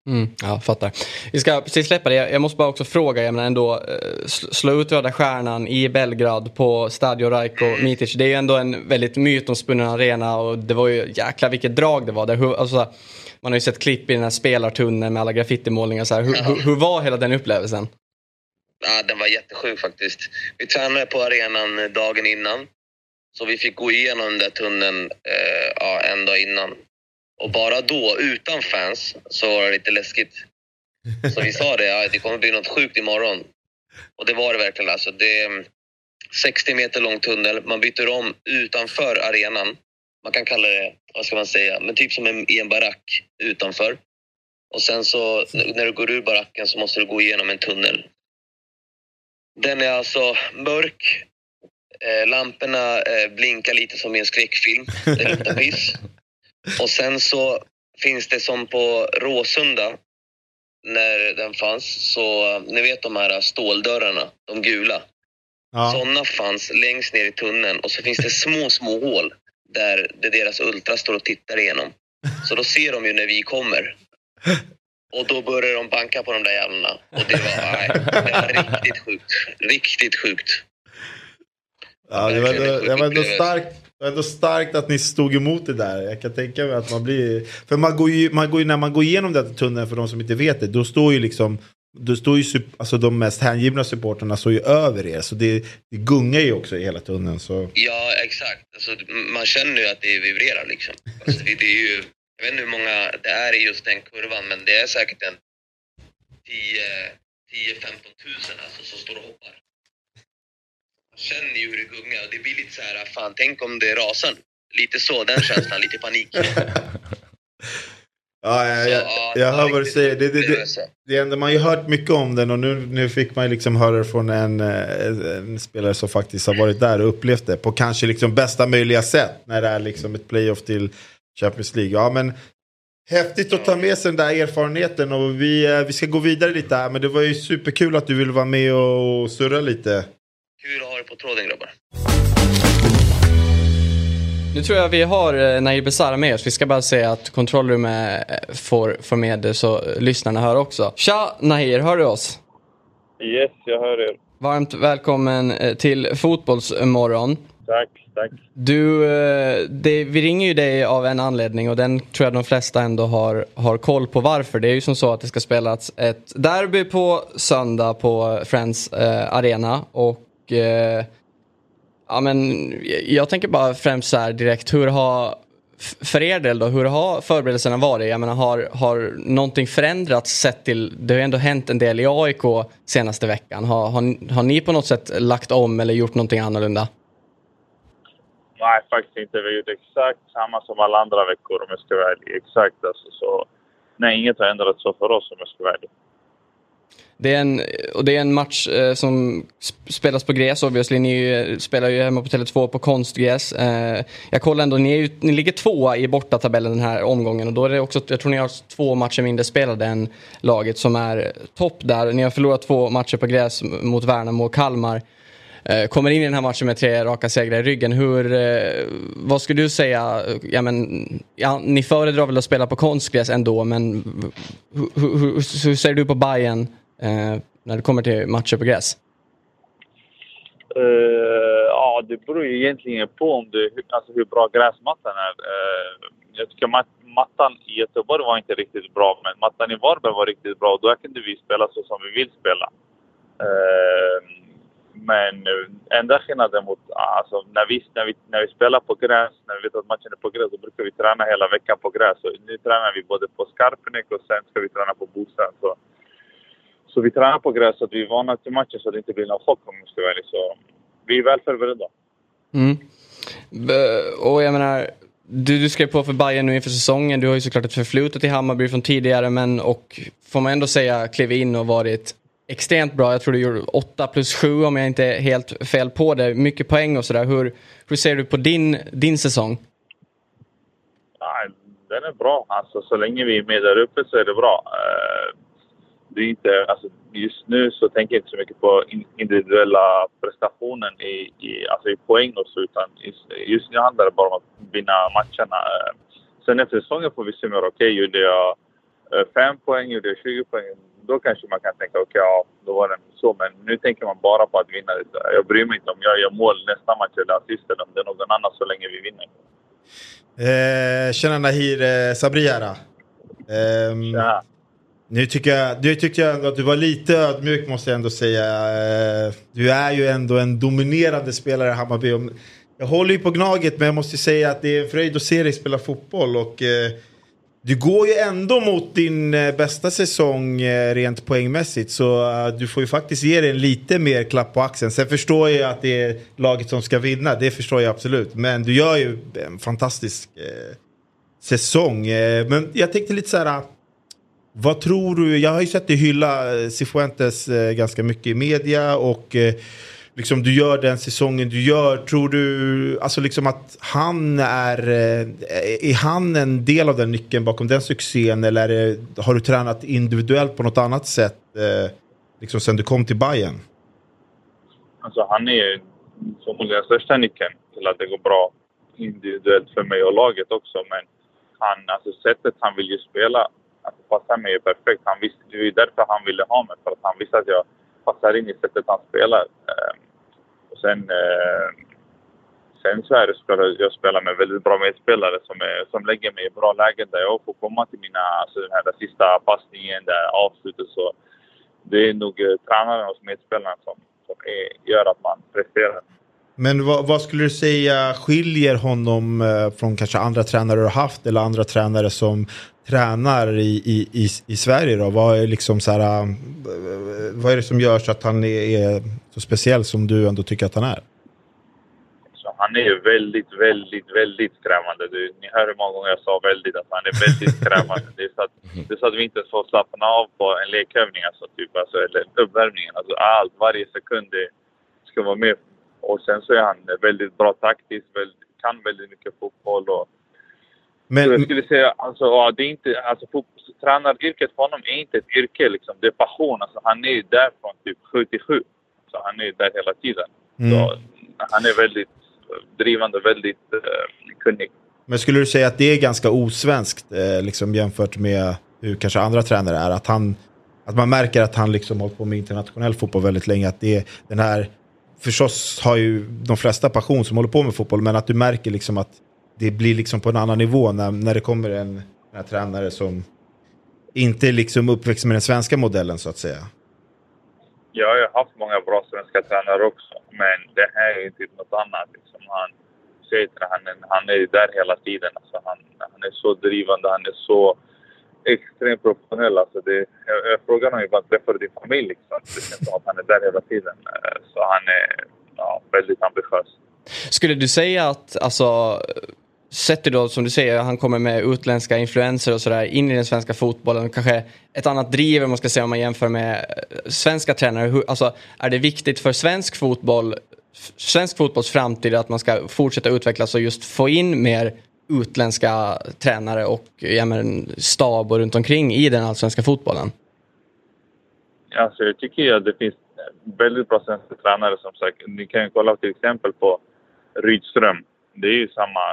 Speaker 1: Mm, ja, fattar. Vi ska precis släppa det. Jag måste bara också fråga, jag menar ändå, eh, sl- slå ut Röda Stjärnan i Belgrad på Stadio Rajko Mitic. Det är ju ändå en väldigt mytomspunnen arena och det var ju jäkla vilket drag det var där. Alltså, man har ju sett klipp i den här spelartunneln med alla graffitimålningar. Så här. Hur, hur, hur var hela den upplevelsen?
Speaker 6: Ja, den var jättesjuk faktiskt. Vi tränade på arenan dagen innan. Så vi fick gå igenom den där tunneln eh, ja, en dag innan. Och bara då, utan fans, så var det lite läskigt. Så vi sa det, ja, det kommer bli något sjukt imorgon. Och det var det verkligen. Alltså, det är 60 meter lång tunnel. Man byter om utanför arenan. Man kan kalla det, vad ska man säga, men typ som en, i en barack utanför. Och sen så när du går ur baracken så måste du gå igenom en tunnel. Den är alltså mörk. Eh, lamporna eh, blinkar lite som i en skräckfilm. Det luktar piss. Och sen så finns det som på Råsunda när den fanns. Så eh, ni vet de här ståldörrarna, de gula.
Speaker 2: Ja.
Speaker 6: Sådana fanns längst ner i tunneln och så finns det små, små hål där det deras ultra står och tittar igenom. Så då ser de ju när vi kommer. Och då börjar de banka på de där jävlarna. Och det var, nej, det var riktigt sjukt. Riktigt sjukt.
Speaker 2: Ja, det var, ändå, det var ändå starkt. Det var ändå starkt att ni stod emot det där. Jag kan tänka mig att man blir... För man går ju, man går ju, när man går igenom den tunneln, för de som inte vet det, då står ju liksom då står ju alltså, de mest hängivna supporterna står ju över er. Så det, det gungar ju också i hela tunneln. Så.
Speaker 6: Ja, exakt. Alltså, man känner ju att det vibrerar liksom. Alltså, det, det är ju, jag vet inte hur många det är i just den kurvan, men det är säkert en 10-15 tusen alltså, som står och hoppar. Man känner ju hur det gungar och det blir lite så här, fan tänk om det rasar. Lite så, den känslan, lite panik.
Speaker 2: Ja, jag, jag,
Speaker 6: Ja,
Speaker 2: jag hör vad du säger. Det, det, det, det ändå, man har ju hört mycket om den och nu, nu fick man ju liksom höra det från en, eh, en spelare som faktiskt har varit där och upplevt det på kanske liksom bästa möjliga sätt när det är liksom ett playoff till Champions League. Ja, men häftigt att ta med sig den där erfarenheten och vi, eh, vi ska gå vidare lite här men det var ju superkul att du ville vara med och surra lite.
Speaker 6: Kul att ha er på tråden grabbar.
Speaker 1: Nu tror jag vi har eh, Nair Besara med oss. Vi ska bara säga att kontrollrummet eh, får, får med det så lyssnarna hör också. Tja Nahir, hör du oss?
Speaker 7: Yes, jag hör er.
Speaker 1: Varmt välkommen till Fotbollsmorgon.
Speaker 7: Tack, tack.
Speaker 1: Du, eh, det, vi ringer ju dig av en anledning och den tror jag de flesta ändå har, har koll på varför. Det är ju som så att det ska spelas ett derby på söndag på Friends eh, Arena och eh, ja men jag tänker bara främst så här direkt hur har för er del då, hur har förberedelserna varit? Jag menar har, har någonting förändrats sett till, det har ju ändå hänt en del i AIK senaste veckan. Har, har, har ni på något sätt lagt om eller gjort någonting annorlunda?
Speaker 7: Nej, faktiskt inte. Vi har gjort exakt samma som alla andra veckor om jag ska vara ärlig. Exakt alltså. Så, nej, inget har ändrats så för oss om jag ska vara ärlig.
Speaker 1: Det är en, och det är en match eh, som spelas på gräs obviously. Ni eh, spelar ju hemma på Tele2 på konstgräs. Eh, jag kollar ändå, ni, är ju, ni ligger tvåa i bortatabellen den här omgången och då är det också, jag tror ni har två matcher mindre spelade än laget som är topp där. Ni har förlorat två matcher på gräs mot Värnamo och Kalmar. Eh, kommer in i den här matchen med tre raka segrar i ryggen. Hur, eh, vad skulle du säga? Ja, men, ja, ni föredrar väl att spela på konstgräs ändå, men hur, hur, hur, hur ser du på Bayern eh, när det kommer till matcher på gräs?
Speaker 7: Uh, ja, det beror ju egentligen på om det, alltså hur bra gräsmattan är. Uh, jag tycker mat, mattan i Göteborg var inte riktigt bra, men mattan i Varberg var riktigt bra. Då kunde vi spela så som vi vill spela. Uh, men eh, enda skillnaden mot... Ah, alltså, när, vi, när, vi, när vi spelar på gräs, när vi vet att matchen är på gräs, då brukar vi träna hela veckan på gräs. Så nu tränar vi både på Skarpnäck och sen ska vi träna på Bosön. Så, så vi tränar på gräs så att vi är vana till matchen så att det inte blir någon chock om jag ska vara ärlig. Så vi är väl förberedda.
Speaker 1: Mm. Och jag menar, du, du skrev på för Bayern nu inför säsongen. Du har ju såklart ett förflutet i Hammarby från tidigare, men och får man ändå säga klev in och varit extremt bra. Jag tror du gjorde 8 plus 7 om jag inte är helt fel på det. Mycket poäng och sådär. Hur, hur ser du på din, din säsong?
Speaker 7: Nej, den är bra. Alltså, så länge vi är med där uppe så är det bra. Eh, det är inte, alltså, just nu så tänker jag inte så mycket på individuella prestationen i, i, alltså i poäng och så, utan just, just nu handlar det bara om att vinna matcherna. Eh, sen efter säsongen får vi se mer. Okej, gjorde jag eh, 5 poäng, gjorde jag 20 poäng, då kanske man kan tänka okej, ja, då var det så. Men nu tänker man bara på att vinna. Jag bryr mig inte om jag gör mål nästa match eller assist eller om det är någon annan så länge vi vinner.
Speaker 2: Eh, tjena Nahir, eh, Sabri här.
Speaker 7: Ja.
Speaker 2: Nu tycker jag, nu tyckte jag ändå att du var lite ödmjuk måste jag ändå säga. Eh, Du är ju ändå en dominerande spelare i Hammarby. Jag håller ju på Gnaget men jag måste säga att det är en fröjd att se dig spela fotboll. Och, eh, du går ju ändå mot din eh, bästa säsong eh, rent poängmässigt. Så eh, du får ju faktiskt ge dig en lite mer klapp på axeln. Sen förstår jag att det är laget som ska vinna. Det förstår jag absolut. Men du gör ju en fantastisk eh, säsong. Men jag tänkte lite så här. Vad tror du? Jag har ju sett dig hylla Cifuentes ganska mycket i media och eh, liksom du gör den säsongen du gör. Tror du alltså liksom att han är, eh, är han en del av den nyckeln bakom den succén eller är det, har du tränat individuellt på något annat sätt eh, liksom sen du kom till Bayern?
Speaker 7: Alltså han är förmodligen den största nyckeln till att det går bra individuellt för mig och laget också. Men han, alltså sättet han vill ju spela alltså passar mig perfekt. Han visste, det är ju därför han ville ha mig. För att han visste att jag passar in i sättet han spelar. Eh, sen, eh, sen så är det såklart att jag spelar med väldigt bra medspelare som, är, som lägger mig i bra lägen där jag får komma till mina, alltså den här sista passningen, det här avslutet. Så det är nog eh, tränaren och medspelarna som, som är, gör att man presterar.
Speaker 2: Men vad, vad, skulle du säga skiljer honom eh, från kanske andra tränare du har haft eller andra tränare som tränar i, i, i, i Sverige? Då? Vad, är liksom så här, eh, vad är det som gör så att han är, är så speciell som du ändå tycker att han är?
Speaker 7: Så han är väldigt, väldigt, väldigt skrämmande. Du, ni hör hur många gånger jag sa väldigt, att han är väldigt skrämmande. Det är, så att, det är så att vi inte får slappna av på en lekövning, alltså, typ, alltså, eller uppvärmningen. Alltså, allt, varje sekund det ska vara med och sen så är han väldigt bra taktiskt, väldigt, kan väldigt mycket fotboll. Och, men, så jag skulle säga, alltså, ja, det är inte, alltså, tränaryrket för honom är inte ett yrke, liksom. det är passion. Alltså, han är där från typ 77. Så han är där hela tiden. Mm. Så, han är väldigt drivande, väldigt uh, kunnig.
Speaker 2: Men skulle du säga att det är ganska osvenskt eh, liksom jämfört med hur kanske andra tränare är? Att, han, att man märker att han liksom hållit på med internationell fotboll väldigt länge. Att det är den här förstås har ju de flesta passion som håller på med fotboll, men att du märker liksom att det blir liksom på en annan nivå när, när det kommer en, en tränare som inte är liksom uppväxt med den svenska modellen så att säga.
Speaker 7: Jag har ju haft många bra svenska tränare också, men det här är inte något annat. Liksom. Han, säger han, han är där hela tiden. Alltså han, han är så drivande, han är så extremt professionell. Alltså det, jag, jag frågar honom ibland, träffar du din familj? Liksom. Det känns som att han är där hela tiden. Eh, så han är ja, väldigt ambitiös.
Speaker 1: Skulle du säga att, alltså, sett då som du säger, han kommer med utländska influenser och sådär in i den svenska fotbollen. Kanske ett annat driv om man ska säga om man jämför med eh, svenska tränare. Hur, alltså, är det viktigt för svensk fotboll, svensk fotbolls framtid att man ska fortsätta utvecklas och just få in mer utländska tränare och ja, men, stab och runt omkring i den allsvenska fotbollen?
Speaker 7: Alltså, jag tycker att det finns väldigt bra svenska tränare som sagt. Ni kan ju kolla till exempel på Rydström. Det är ju samma,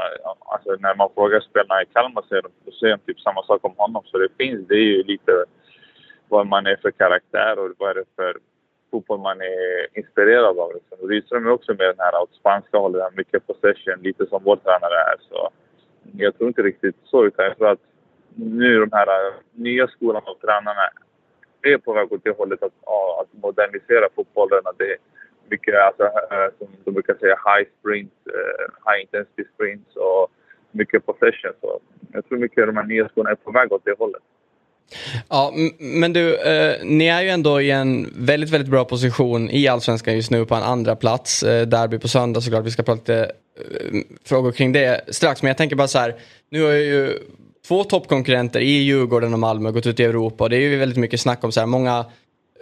Speaker 7: alltså när man frågar spelarna i Kalmar så säger de typ samma sak om honom. Så det finns, det är ju lite vad man är för karaktär och vad är det för fotboll man är inspirerad av. Liksom. Rydström är också med den här åt spanska hållet, mycket possession, lite som vår tränare är. Så jag tror inte riktigt så, utan jag tror att nu de här äh, nya skolan och tränarna är på väg åt det hållet att, att modernisera fotbollen. Att det är mycket, alltså, äh, som de brukar säga, high sprints, äh, high intensity sprints och mycket possession. Så jag tror mycket av de här nya skolorna är på väg åt det hållet.
Speaker 1: Ja, men du, eh, ni är ju ändå i en väldigt, väldigt bra position i Allsvenskan just nu på en andra plats. Eh, derby på söndag såklart, vi ska prata lite eh, frågor kring det strax. Men jag tänker bara så här, nu har ju två toppkonkurrenter i Djurgården och Malmö gått ut i Europa. Och det är ju väldigt mycket snack om så här, många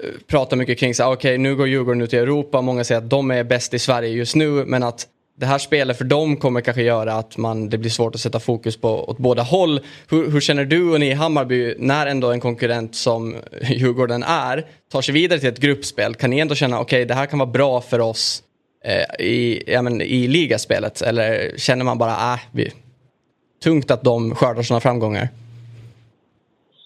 Speaker 1: eh, pratar mycket kring så här, ah, okej okay, nu går Djurgården ut i Europa, många säger att de är bäst i Sverige just nu. Men att det här spelet för dem kommer kanske göra att man, det blir svårt att sätta fokus på åt båda håll. Hur, hur, känner du och ni i Hammarby när ändå en konkurrent som Djurgården är tar sig vidare till ett gruppspel? Kan ni ändå känna okej okay, det här kan vara bra för oss eh, i, ja, men, i ligaspelet? Eller känner man bara äh, vi, tungt att de skördar sådana framgångar?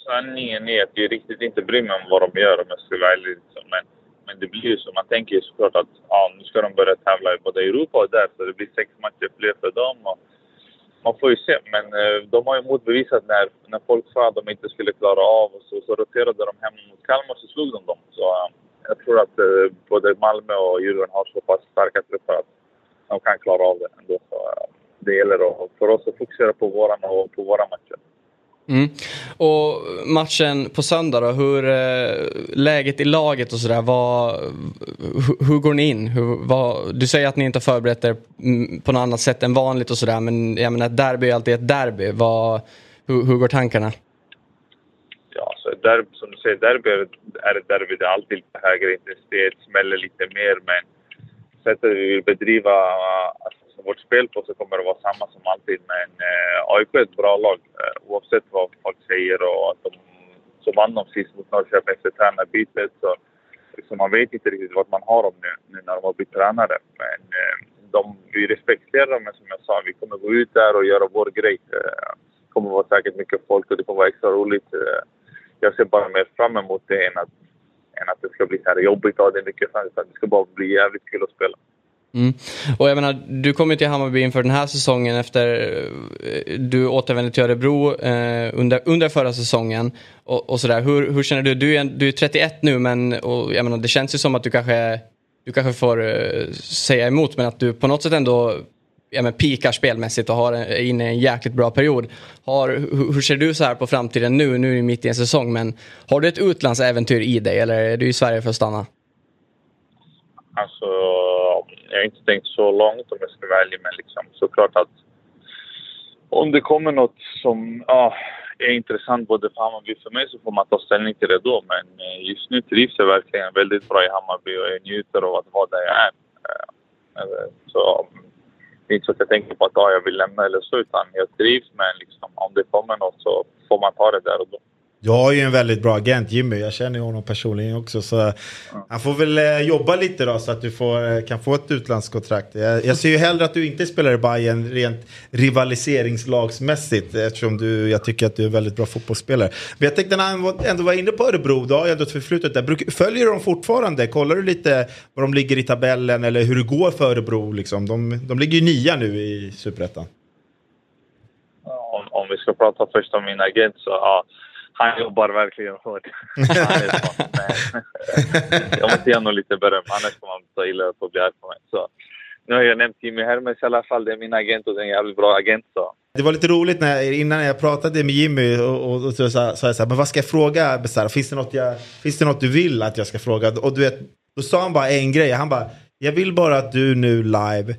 Speaker 7: Sanningen är att jag riktigt inte bryr mig om vad de gör om jag skulle vara. Liksom. Men men det blir ju så. Man tänker ju såklart att ja, nu ska de börja tävla i både Europa och där, så det blir sex matcher fler för dem. Och man får ju se. Men eh, de har ju motbevisat när, när folk sa att de inte skulle klara av och så, så roterade de hem mot Kalmar så slog de dem. Så eh, jag tror att eh, både Malmö och Djurgården har så pass starka trupper att de kan klara av det ändå. Så, eh, det gäller då, för oss att fokusera på våra och på våra matcher.
Speaker 1: Mm. Och matchen på söndag då, hur eh, läget i laget och sådär, hur, hur går ni in? Hur, vad, du säger att ni inte har förberett er mm, på något annat sätt än vanligt och sådär, men jag menar ett derby är alltid ett derby. Vad, hur, hur går tankarna?
Speaker 7: Ja, så derby, som du säger, derby är ett derby. Det är alltid lite högre intensitet, smäller lite mer, men sättet vi vill bedriva alltså, vårt spel på så kommer det vara samma som alltid. Men eh, AIK är ett bra lag eh, oavsett vad folk säger och att de så vann de sist mot Norrköping efter tränarbytet. Så, så man vet inte riktigt vad man har dem nu, nu när de har bytt tränare. Men eh, de, vi respekterar dem, men som jag sa, vi kommer gå ut där och göra vår grej. Eh, det kommer vara säkert mycket folk och det kommer vara extra roligt. Eh, jag ser bara mer fram emot det än att, än att det ska bli så här jobbigt och det är mycket fans. Det ska bara bli jävligt kul att spela.
Speaker 1: Mm. Och jag menar, du kom ju till Hammarby inför den här säsongen efter eh, du återvände till Örebro eh, under, under förra säsongen. Och, och sådär. Hur, hur känner du? Du är, du är 31 nu men och, jag menar, det känns ju som att du kanske, du kanske får eh, säga emot men att du på något sätt ändå ja, men pikar spelmässigt och har en, är inne i en jäkligt bra period. Har, hur, hur ser du så här på framtiden nu? Nu är du mitt i en säsong men har du ett utlandsäventyr i dig eller är du i Sverige för att stanna?
Speaker 7: Alltså, jag har inte tänkt så långt om jag ska vara ärlig, men liksom, såklart att om det kommer något som ja, är intressant både för Hammarby och för mig så får man ta ställning till det då. Men eh, just nu trivs jag verkligen väldigt bra i Hammarby och jag njuter av att vara där jag är. Eh, eh, så det är inte så att jag tänker på att ja, jag vill lämna eller så, utan jag trivs. Men liksom, om det kommer något så får man ta det där och då.
Speaker 2: Jag har ju en väldigt bra agent, Jimmy. Jag känner ju honom personligen också. Så han får väl eh, jobba lite då så att du får, eh, kan få ett utlandskontrakt. Jag, jag ser ju hellre att du inte spelar i Bayern rent rivaliseringslagsmässigt. Eftersom du, jag tycker att du är en väldigt bra fotbollsspelare. Men jag tänkte när han ändå var inne på Örebro, då har jag ändå ett förflutet där. Följer du dem fortfarande? Kollar du lite var de ligger i tabellen eller hur det går för Örebro? Liksom? De, de ligger ju nia nu i Superettan.
Speaker 7: Om, om vi ska prata först om min agent så ja han jobbar verkligen hårt. jag måste ge honom lite beröm, annars kommer han ta illa upp och bli arg på mig. Så, nu har jag nämnt Jimmy Hermes i alla fall. Det är min agent och det är en jävligt bra agent. Så.
Speaker 2: Det var lite roligt när jag, innan jag pratade med Jimmy och, och, och så sa jag så här, men vad ska jag fråga Besara? Finns det, något jag, finns det något du vill att jag ska fråga? Och du vet, då sa han bara en grej. Han bara, jag vill bara att du nu live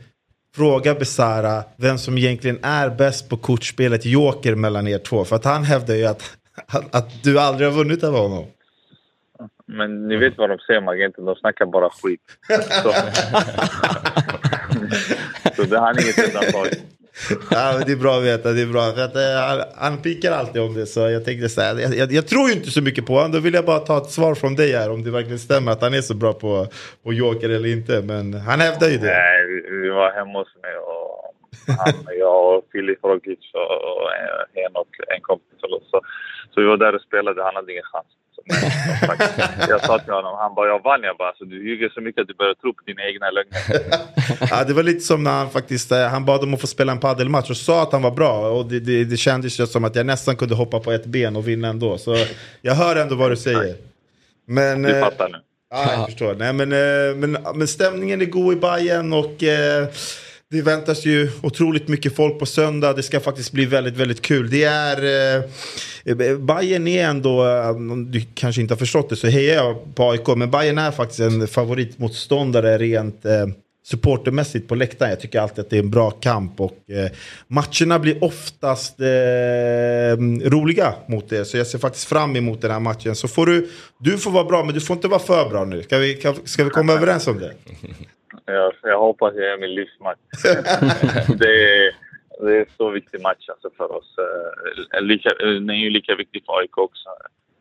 Speaker 2: frågar Besara vem som egentligen är bäst på kortspelet Joker mellan er två. För att han hävdar ju att att, att du aldrig har vunnit av honom?
Speaker 7: Men ni vet vad de säger om agenten, de snackar bara skit. Så, så det, han är inget undantag.
Speaker 2: ja, det är bra att veta, det är bra. För att, eh, han, pikar alltid om det så jag tänkte så här, jag, jag, jag, tror ju inte så mycket på honom. Då vill jag bara ta ett svar från dig här om det verkligen stämmer att han är så bra på, på Joker eller inte. Men han hävdar ju det.
Speaker 7: Nej, vi, var hemma hos mig och han, jag och Filip Rogic och, och Henok, en kompis. Så så vi var där och spelade, han hade ingen chans. jag sa till honom, han bara “jag vann”. Jag bara alltså, “du ljuger så mycket att du börjar tro på dina egna lögner”.
Speaker 2: ja, det var lite som när han faktiskt eh, han bad om att få spela en paddelmatch och sa att han var bra. Och det, det, det kändes som att jag nästan kunde hoppa på ett ben och vinna ändå. Så jag hör ändå vad du säger. Men,
Speaker 7: du fattar nu.
Speaker 2: Ja, jag förstår. Nej, men, eh, men, men stämningen är god i Bayern och eh, det väntas ju otroligt mycket folk på söndag. Det ska faktiskt bli väldigt, väldigt kul. Det är... Eh, Bayern är ändå, eh, om du kanske inte har förstått det så hejar jag på AIK. Men Bayern är faktiskt en favoritmotståndare rent eh, supportermässigt på läktaren. Jag tycker alltid att det är en bra kamp. Och eh, matcherna blir oftast eh, roliga mot det. Så jag ser faktiskt fram emot den här matchen. Så får du, du får vara bra men du får inte vara för bra nu. Ska vi, ska vi komma överens om det?
Speaker 7: Jag, jag hoppas jag är min livsmatch. det, är, det är så viktig match alltså för oss. Eh, lika, den är ju lika viktig för AIK också.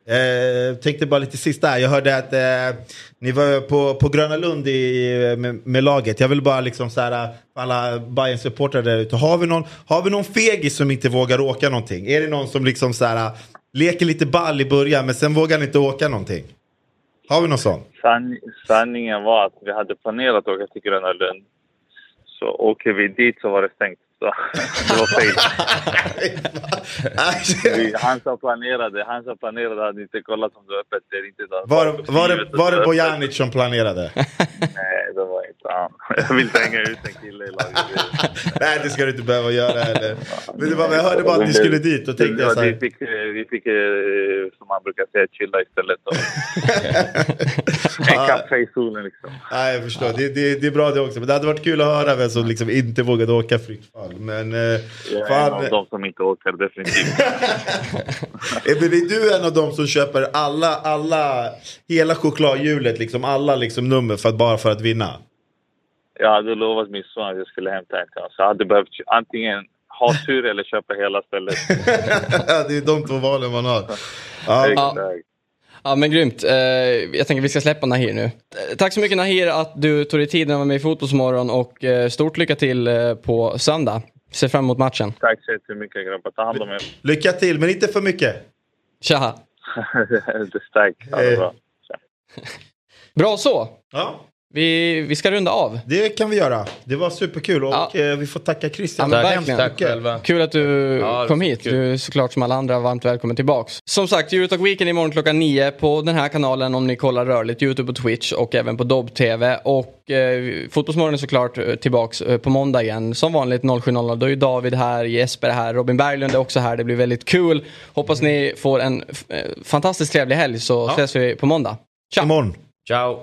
Speaker 2: Eh, tänkte bara lite sist där. Jag hörde att eh, ni var på, på Gröna Lund i, med, med, laget. Jag vill bara liksom så här, eh, alla bayern supportrar där ute. Har vi, någon, har vi någon fegis som inte vågar åka någonting? Är det någon som liksom så här, eh, leker lite ball i början men sen vågar inte åka någonting? Har vi någon sån?
Speaker 7: San, sanningen var att vi hade planerat att åka till Gröna Lund. Så åker vi dit så var det stängt. Så det var fel. han som planerade, han som planerade hade inte kollat om det var öppet eller inte.
Speaker 2: Var, var, det, var det Bojanic som planerade?
Speaker 7: Nej, han. Jag vill inte hänga ut en kille i laget.
Speaker 2: Nej, det ska du inte behöva göra heller. Men det var, jag hörde bara att ni skulle dit och tänkte jag så här...
Speaker 7: Vi fick, vi fick, eh, som man brukar säga, chilla istället. en kaffe i solen liksom.
Speaker 2: Nej, jag förstår. Det, det, det är bra det också. Men det hade varit kul att höra vem som liksom inte vågade åka fritt fall. Men, eh,
Speaker 7: jag är fan, en av de som inte åker, definitivt.
Speaker 2: är du en av de som köper alla, alla, hela chokladhjulet, liksom, alla liksom, nummer för att, bara för att vinna?
Speaker 7: Jag hade lovat min son att jag skulle hämta en till honom. Så jag hade behövt antingen ha tur eller köpa hela stället.
Speaker 2: det är de två valen man har.
Speaker 1: Ja. ja. Ja men grymt. Eh, jag tänker vi ska släppa Nahir nu. Eh, tack så mycket Nahir att du tog dig tiden att vara med i Fotbollsmorgon och eh, stort lycka till på söndag. Ser fram emot matchen.
Speaker 7: Tack så jättemycket grabbar. Ta hand om er.
Speaker 2: Lycka till, men inte för mycket.
Speaker 1: Tja.
Speaker 7: det är starkt. Ha det bra.
Speaker 1: bra så.
Speaker 2: Ja.
Speaker 1: Vi, vi ska runda av.
Speaker 2: Det kan vi göra. Det var superkul och
Speaker 1: Ja.
Speaker 2: eh, vi får tacka Christian.
Speaker 1: Ja,
Speaker 3: Tack,
Speaker 1: verkligen.
Speaker 3: tack själva.
Speaker 1: Kul att du
Speaker 3: Ja,
Speaker 1: kom hit.
Speaker 3: kul.
Speaker 1: Du är såklart som alla andra varmt välkommen tillbaks. Som sagt, Eurotalk Weekend imorgon klockan nio på den här kanalen om ni kollar rörligt. Youtube och Twitch och även på Dobb-TV. Och eh, Fotbollsmorgon är såklart eh, tillbaks eh, på måndag igen. Som vanligt 07.00. Då är David här, Jesper är här, Robin Berglund är också här. Det blir väldigt kul. Hoppas ni får en eh, fantastiskt trevlig helg så ses vi på måndag. Ciao!
Speaker 2: Imorgon.
Speaker 3: Ciao.